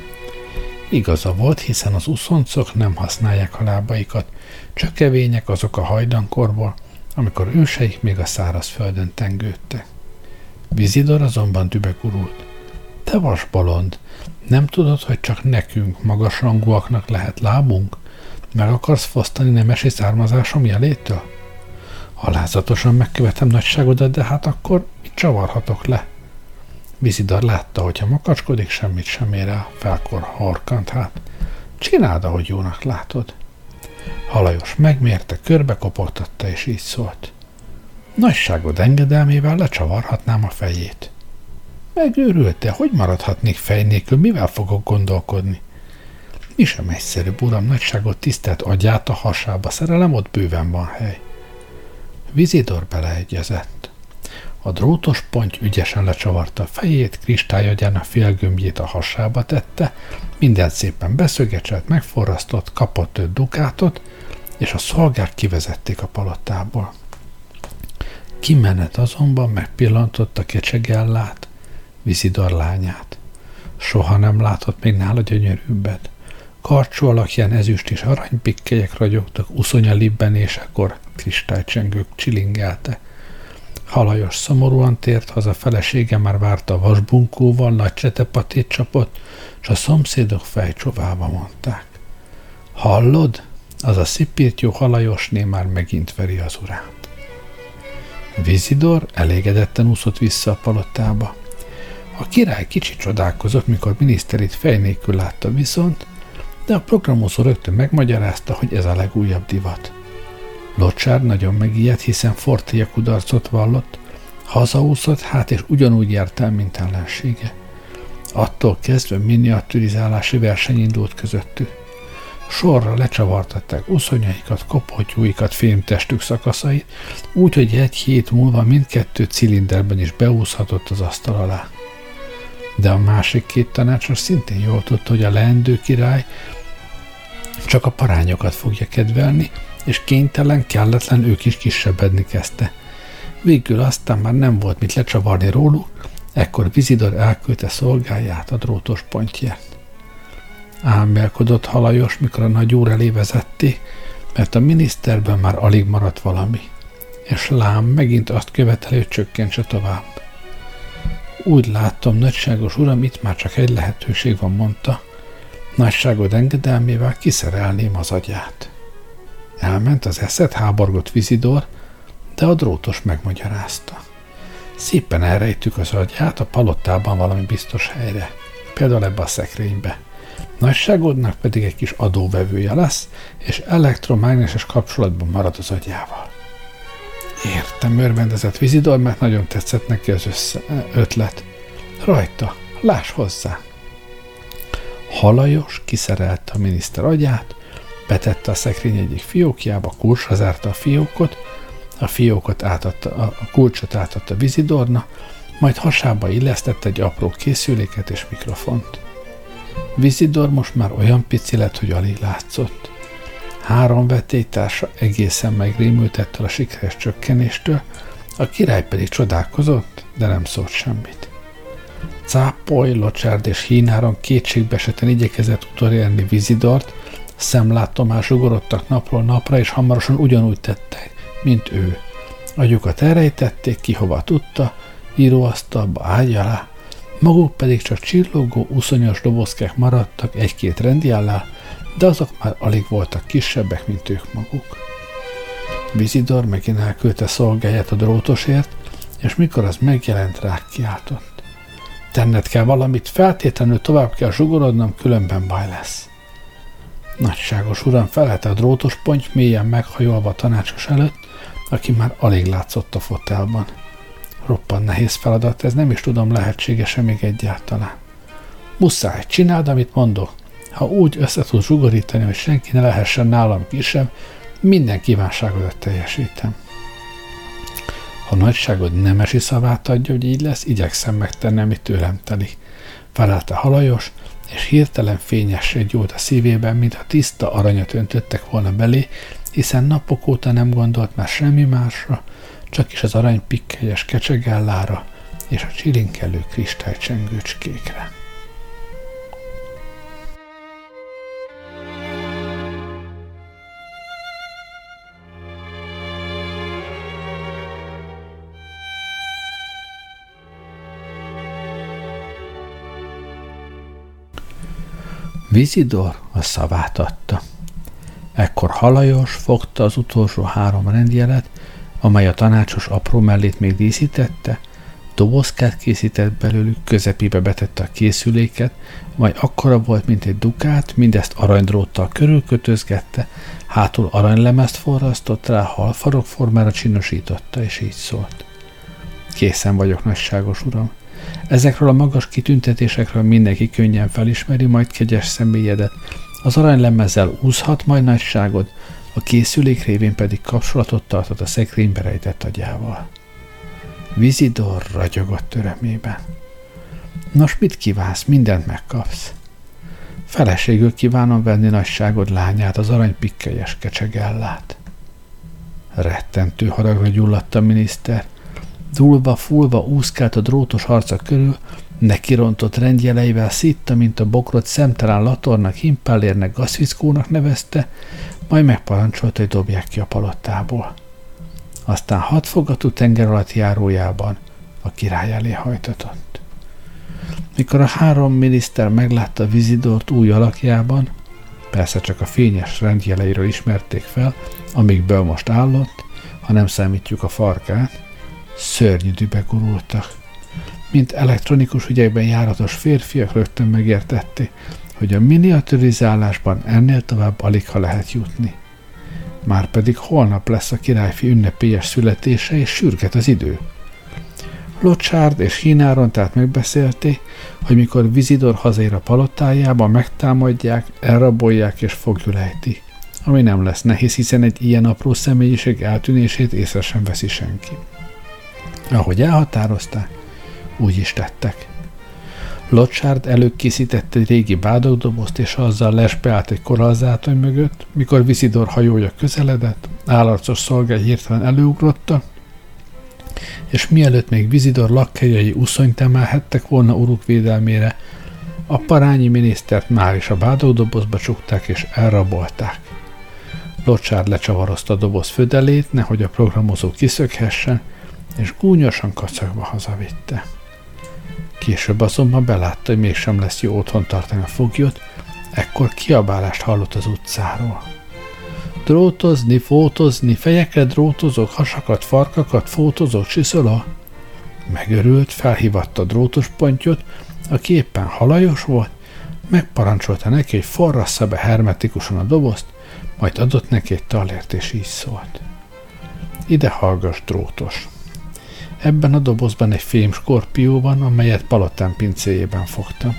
Igaza volt, hiszen az uszoncok nem használják a lábaikat, csak kevények azok a hajdankorból, amikor őseik még a szárazföldön tengődtek. Vizidor azonban dübegurult. Te vas bolond, nem tudod, hogy csak nekünk, magasrangúaknak lehet lábunk? Meg akarsz fosztani nemesi származásom jelétől? Alázatosan megkövetem nagyságodat, de hát akkor mit csavarhatok le? Vizidar látta, hogy ha makacskodik, semmit sem ér el, felkor harkant hát. Csináld, ahogy jónak látod. Halajos megmérte, körbe kopogtatta, és így szólt. Nagyságod engedelmével lecsavarhatnám a fejét. Megőrült, hogy maradhatnék fej nélkül, mivel fogok gondolkodni? Mi sem egyszerűbb, uram, nagyságot tisztelt agyát a hasába szerelem, ott bőven van hely. Vizidor beleegyezett. A drótos ponty ügyesen lecsavarta a fejét, a félgömbjét a hasába tette, mindent szépen beszögecselt, megforrasztott, kapott öt dukátot, és a szolgák kivezették a palotából. Kimenet azonban megpillantotta kecsegellát, Vizidor lányát. Soha nem látott még nála gyönyörűbbet. Karcsú alakján ezüst és aranypikkelyek ragyogtak, uszonya libbenésekor kristálycsengők csilingelte. Halajos szomorúan tért haza, felesége már várta a vasbunkóval, nagy csetepatét csapott, és a szomszédok fejcsovába mondták. Hallod? Az a szipírtyú halajosné már megint veri az urát. Vizidor elégedetten úszott vissza a palotába. A király kicsit csodálkozott, mikor miniszterit fej nélkül látta viszont, de a programozó rögtön megmagyarázta, hogy ez a legújabb divat. Locsár nagyon megijedt, hiszen Fortia kudarcot vallott, hazaúszott hát és ugyanúgy járt el, mint ellensége. Attól kezdve miniaturizálási verseny indult közöttük. Sorra lecsavartatták uszonyaikat, kophotyúikat, fémtestük szakaszait, úgy, hogy egy hét múlva mindkettő cilinderben is beúszhatott az asztal alá. De a másik két tanácsos szintén jól tudta, hogy a leendő király csak a parányokat fogja kedvelni, és kénytelen, kelletlen ők is kisebbedni kezdte. Végül aztán már nem volt mit lecsavarni róluk, ekkor Vizidor elküldte szolgáját a drótos pontját. Ámbelkodott halajos, mikor a nagy úr elé vezették, mert a miniszterben már alig maradt valami, és lám megint azt követelő, csökkentse tovább. Úgy láttam, nagyságos uram, itt már csak egy lehetőség van, mondta. Nagyságod engedelmével kiszerelném az agyát. Elment az eszet, háborgott Vizidor, de a drótos megmagyarázta. Szépen elrejtük az agyát a palotában valami biztos helyre, például ebbe a szekrénybe. Nagyságodnak pedig egy kis adóvevője lesz, és elektromágneses kapcsolatban marad az agyával. Értem, örvendezett Vizidor, mert nagyon tetszett neki az össze, ötlet. Rajta, láss hozzá! Halajos kiszerelte a miniszter agyát, betette a szekrény egyik fiókjába, kulcsra zárta a fiókot, a fiókot átadta, a kulcsot átadta Vizidorna, majd hasába illesztette egy apró készüléket és mikrofont. Vizidor most már olyan pici lett, hogy alig látszott. Három vetélytársa egészen megrémült ettől a sikeres csökkenéstől, a király pedig csodálkozott, de nem szólt semmit. Cápoly, Locsárd és Hínáron kétségbeseten igyekezett utolérni Vizidort, szemlátomás ugorodtak napról napra, és hamarosan ugyanúgy tettek, mint ő. Agyukat elrejtették ki, hova tudta, íróasztalba, ágy alá, maguk pedig csak csillogó, uszonyos dobozkák maradtak egy-két rendiállá, de azok már alig voltak kisebbek, mint ők maguk. Vizidor megint elküldte szolgáját a drótosért, és mikor az megjelent, rá kiáltott. Tenned kell valamit, feltétlenül tovább kell zsugorodnom, különben baj lesz. Nagyságos uram felelte a drótos ponty mélyen meghajolva tanácsos előtt, aki már alig látszott a fotelban. Roppan nehéz feladat, ez nem is tudom, lehetséges-e még egyáltalán. Muszáj, csináld, amit mondok. Ha úgy össze tud zsugorítani, hogy senki ne lehessen nálam kisebb, minden kívánságodat teljesítem. Ha nagyságod nemesi szavát adja, hogy így lesz, igyekszem megtenni, amit tőlem telik. Felelte halajos, és hirtelen fényesség gyújt a szívében, mintha tiszta aranyat öntöttek volna belé, hiszen napok óta nem gondolt már semmi másra, csak is az arany pikkelyes kecsegellára és a csilinkelő kristálycsengőcskékre. Vizidor a szavát adta. Ekkor Halajos fogta az utolsó három rendjelet, amely a tanácsos apró mellét még díszítette, dobozkát készített belőlük, közepébe betette a készüléket, majd akkora volt, mint egy dukát, mindezt aranydróttal körülkötözgette, hátul aranylemezt forrasztott rá, halfarok formára csinosította, és így szólt. Készen vagyok, nagyságos uram. Ezekről a magas kitüntetésekről mindenki könnyen felismeri majd kegyes személyedet. Az aranylemezzel úszhat majd nagyságod, a készülék révén pedig kapcsolatot tartott a szekrénybe rejtett agyával. Vizidor ragyogott törömében. Nos, mit kívánsz? Mindent megkapsz. Feleségül kívánom venni nagyságod lányát, az arany pikkelyes kecsegellát. Rettentő haragra gyulladt a miniszter. Dulva, fulva úszkált a drótos harca körül, nekirontott rendjeleivel szitta, mint a bokrot szemtelen latornak, himpellérnek, gaszvickónak nevezte, majd megparancsolta, hogy dobják ki a palottából. Aztán hatfogatú tenger alatt járójában a király elé hajtatott. Mikor a három miniszter meglátta Vizidort új alakjában, persze csak a fényes rendjeleiről ismerték fel, amikből most állott, ha nem számítjuk a farkát, szörnyű dübe gurultak. Mint elektronikus ügyekben járatos férfiak rögtön megértették, hogy a miniaturizálásban ennél tovább alig ha lehet jutni. Márpedig holnap lesz a királyfi ünnepélyes születése, és sürget az idő. Locsárd és Hínáron tehát megbeszélték, hogy mikor Vizidor hazér a palotájába, megtámadják, elrabolják és fogjulejtik. Ami nem lesz nehéz, hiszen egy ilyen apró személyiség eltűnését észre sem veszi senki. Ahogy elhatározták, úgy is tettek. Locsárd előkészített egy régi bádogdobozt, és azzal lesbeállt egy korallzátony mögött, mikor Vizidor hajója közeledett, állarcos szolgály hirtelen előugrotta, és mielőtt még Vizidor lakhelyei uszonyt emelhettek volna uruk védelmére, a parányi minisztert már is a bádogdobozba csukták és elrabolták. Locsárd lecsavarozta a doboz födelét, nehogy a programozó kiszökhessen, és gúnyosan kacagva hazavitte. Később azonban belátta, hogy mégsem lesz jó otthon tartani a foglyot, ekkor kiabálást hallott az utcáról. Drótozni, fótozni, fejekre drótozok, hasakat, farkakat, fótozok, csiszola. Megörült, felhívatta a drótos pontyot, aki éppen halajos volt, megparancsolta neki, hogy forrassza be hermetikusan a dobozt, majd adott neki egy talért, és így szólt. Ide hallgass, drótos! Ebben a dobozban egy fém skorpió van, amelyet Palotán pincéjében fogtam.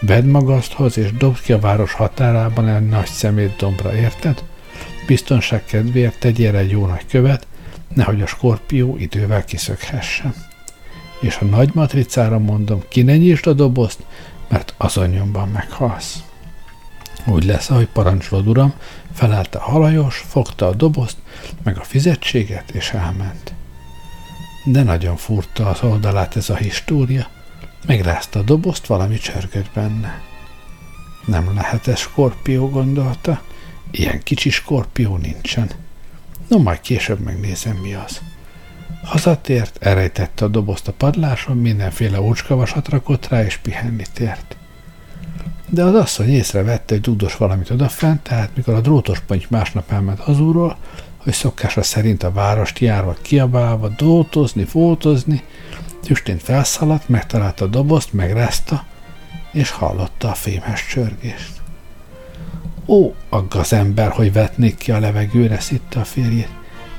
Vedd magaszthoz, és dobd ki a város határában egy nagy szemét dombra, érted? Biztonság kedvéért tegyél egy jó nagy követ, nehogy a skorpió idővel kiszökhessen. És a nagy matricára mondom, ki ne nyisd a dobozt, mert azon nyomban meghalsz. Úgy lesz, ahogy parancsolod, uram, felállt a halajos, fogta a dobozt, meg a fizetséget, és elment de nagyon furta az oldalát ez a história. Megrázta a dobozt, valami csörgött benne. Nem lehet ez skorpió, gondolta. Ilyen kicsi skorpió nincsen. No, majd később megnézem, mi az. Hazatért, elrejtette a dobozt a padláson, mindenféle ócskavasat rakott rá, és pihenni tért. De az asszony észrevette, hogy dugdos valamit odafent, tehát mikor a drótos ponty másnap elment hazúról, hogy szokása szerint a várost járva kiabálva, dótozni, fótozni, tüstént felszaladt, megtalálta a dobozt, megrázta, és hallotta a fémes csörgést. Ó, agga az ember, hogy vetnék ki a levegőre, szitta a férjét.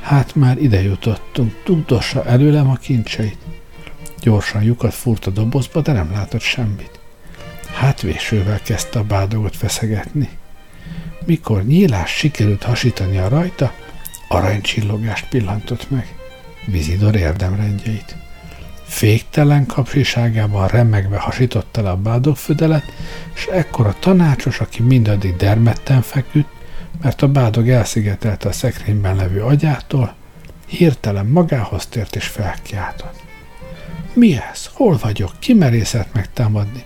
Hát már ide jutottunk, tuddossa előlem a kincseit. Gyorsan lyukat furt a dobozba, de nem látott semmit. Hát vésővel kezdte a bádogot feszegetni. Mikor nyílás sikerült hasítani a rajta, aranycsillogást pillantott meg, Vizidor érdemrendjeit. Féktelen kapcsiságában remegve hasította le a bádogfödelet, és ekkor a tanácsos, aki mindaddig dermedten feküdt, mert a bádog elszigetelte a szekrényben levő agyától, hirtelen magához tért és felkiáltott. Mi ez? Hol vagyok? Ki merészett megtámadni?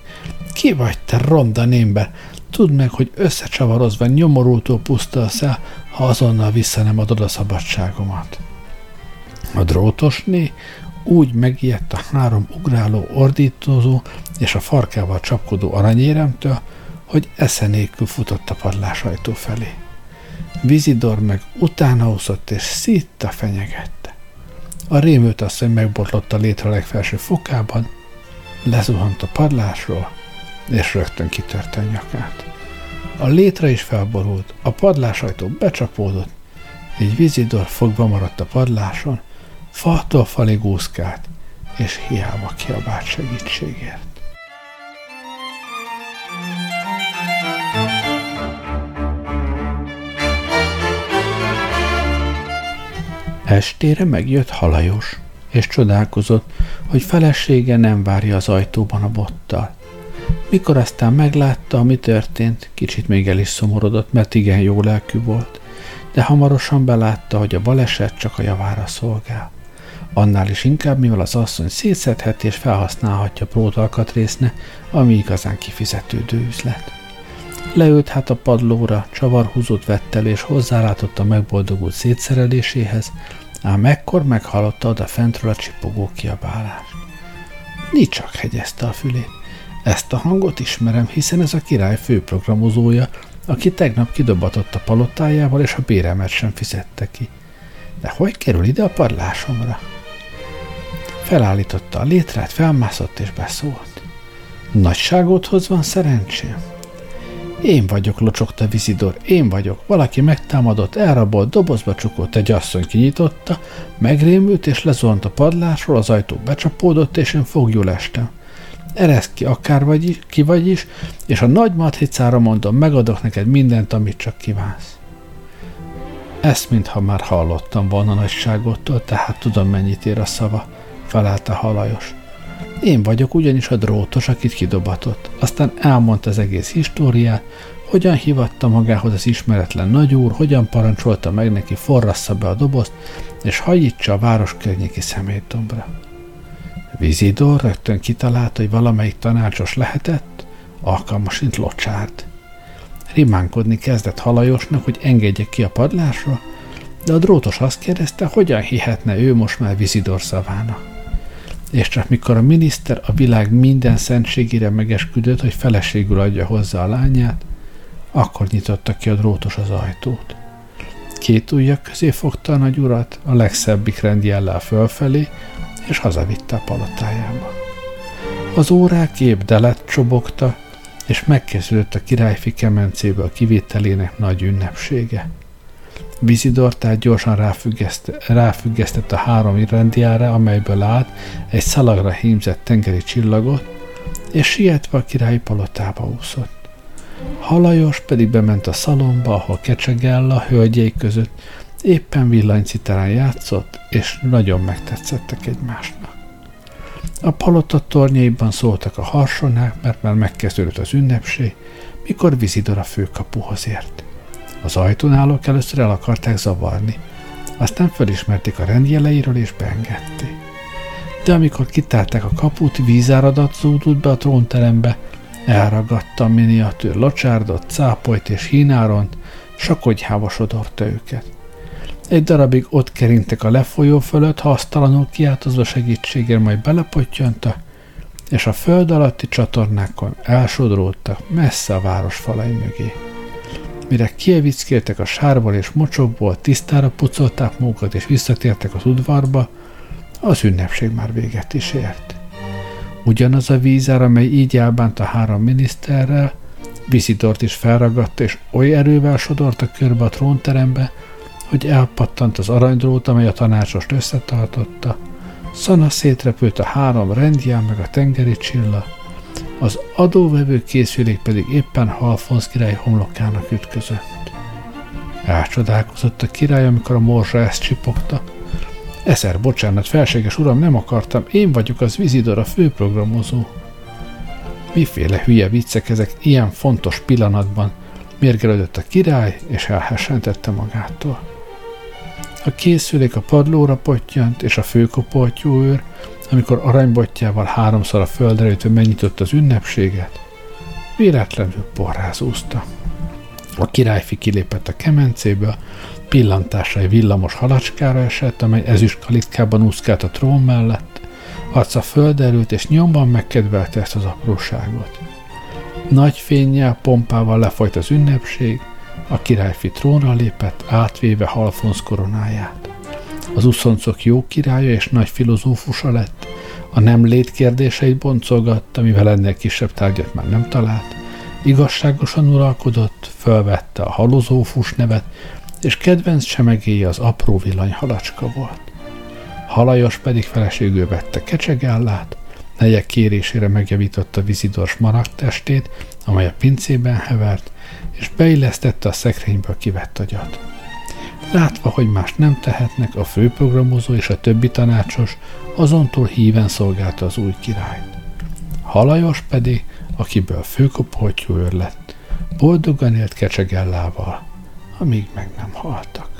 Ki vagy te ronda némber? Tudd meg, hogy összecsavarozva nyomorultól puszta a szel, ha azonnal vissza nem adod a szabadságomat. A drótosné úgy megijedt a három ugráló, ordítozó és a farkával csapkodó aranyéremtől, hogy esze futott a padlásajtó felé. Vizidor meg utána úszott és szítta fenyegette. A rémült asszony megbotlott a létre legfelső fokában, lezuhant a padlásról, és rögtön kitörte a nyakát. A létre is felborult, a padlásajtó becsapódott, így Vizidor fogva maradt a padláson, faltól falig úszkált, és hiába kiabált segítségért. Estére megjött halajos, és csodálkozott, hogy felesége nem várja az ajtóban a bottal. Mikor aztán meglátta, ami történt, kicsit még el is szomorodott, mert igen jó lelkű volt, de hamarosan belátta, hogy a baleset csak a javára szolgál. Annál is inkább, mivel az asszony szétszedheti és felhasználhatja prótalkatrészne, ami igazán kifizetődő üzlet. Leült hát a padlóra, csavarhúzót vett el, és hozzálátott a megboldogult szétszereléséhez, ám ekkor meghallotta oda fentről a csipogó kiabálást. Nicsak hegyezte a fülét. Ezt a hangot ismerem, hiszen ez a király főprogramozója, aki tegnap kidobatott a palotájával, és a béremet sem fizette ki. De hogy kerül ide a padlásomra? Felállította a létrát, felmászott és beszólt. Nagyságodhoz van szerencsém? Én vagyok, locsogta Vizidor, én vagyok. Valaki megtámadott, elrabolt, dobozba csukott, egy asszony kinyitotta, megrémült és lezuhant a padlásról, az ajtó becsapódott, és én fogjul estem. Eresz ki, akár vagy is, ki vagy is, és a nagy matricára mondom, megadok neked mindent, amit csak kívánsz. Ezt mintha már hallottam volna nagyságottól, tehát tudom, mennyit ér a szava, felelte halajos. Én vagyok ugyanis a drótos, akit kidobatott. Aztán elmondta az egész históriát, hogyan hívatta magához az ismeretlen nagyúr, hogyan parancsolta meg neki forrassza be a dobozt, és hajítsa a város környéki szemétdombra. Vizidor rögtön kitalálta, hogy valamelyik tanácsos lehetett, alkalmasint locsárt. Rimánkodni kezdett halajosnak, hogy engedje ki a padlásra, de a drótos azt kérdezte, hogyan hihetne ő most már Vizidor szavának és csak mikor a miniszter a világ minden szentségére megesküdött, hogy feleségül adja hozzá a lányát, akkor nyitotta ki a drótos az ajtót. Két ujjak közé fogta a nagy urat, a legszebbik rendjellel fölfelé, és hazavitte a palotájába. Az órák épp delet csobogta, és megkezdődött a királyfi kemencéből kivételének nagy ünnepsége. Vizidor gyorsan ráfüggesztett a három rendiára, amelyből állt egy szalagra hímzett tengeri csillagot, és sietve a királyi palotába úszott. Halajos pedig bement a szalomba, ahol Kecsegella hölgyei között éppen villanyciterán játszott, és nagyon megtetszettek egymásnak. A palota tornyaiban szóltak a harsonák, mert már megkezdődött az ünnepség, mikor Vizidor a főkapuhoz ért. Az ajtón állók először el akarták zavarni, aztán felismerték a rendjeleiről és beengedték. De amikor kitárták a kaput, vízáradat zúdult be a trónterembe, elragadta a miniatűr locsárdot, cápolyt és hínáront, s a konyhába sodorta őket. Egy darabig ott kerintek a lefolyó fölött, hasztalanul kiáltozva segítségért majd belepottyanta, és a föld alatti csatornákon elsodródtak messze a város falai mögé. Mire kievickéltek a sárból és mocsokból, tisztára pucolták magukat és visszatértek az udvarba, az ünnepség már véget is ért. Ugyanaz a vízár, amely így elbánt a három miniszterrel, Viszitort is felragadta, és oly erővel sodorta körbe a trónterembe, hogy elpattant az aranydrót, amely a tanácsost összetartotta. Szana szétrepült a három rendján, meg a tengeri csilla, az adóvevő készülék pedig éppen Halfonsz király homlokának ütközött. Elcsodálkozott a király, amikor a morzsa ezt csipogta. Ezer bocsánat, felséges uram, nem akartam, én vagyok az Vizidor, a főprogramozó. Miféle hülye viccek ezek ilyen fontos pillanatban, mérgelődött a király, és elhessentette magától. A készülék a padlóra pottyant, és a főkopoltyúőr amikor aranybotjával háromszor a földre ütve megnyitott az ünnepséget, véletlenül porrázúzta. A királyfi kilépett a kemencéből, pillantásai villamos halacskára esett, amely ezüst kalitkában úszkált a trón mellett, arca földerült, és nyomban megkedvelte ezt az apróságot. Nagy fényjel, pompával lefolyt az ünnepség, a királyfi trónra lépett, átvéve Halfonsz koronáját. Az uszoncok jó királya és nagy filozófusa lett, a nem létkérdéseit boncolgatta, mivel ennél kisebb tárgyat már nem talált, igazságosan uralkodott, fölvette a halozófus nevet, és kedvenc semegéje az apró villany halacska volt. Halajos pedig feleségül vette kecsegállát, negyek kérésére megjavította Vizidors testét, amely a pincében hevert, és beillesztette a szekrényből kivett agyat. Látva, hogy más nem tehetnek, a főprogramozó és a többi tanácsos azontól híven szolgálta az új királyt. Halajos pedig, akiből főkopoltyú őr lett, boldogan élt kecsegellával, amíg meg nem haltak.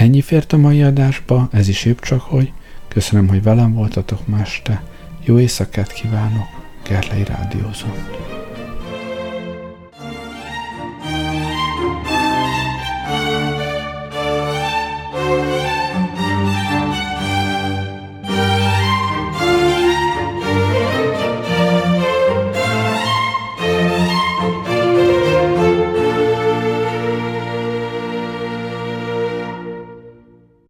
Ennyi fért a mai adásba, ez is épp csak, hogy köszönöm, hogy velem voltatok ma este. Jó éjszakát kívánok, Gerlei Rádiózon.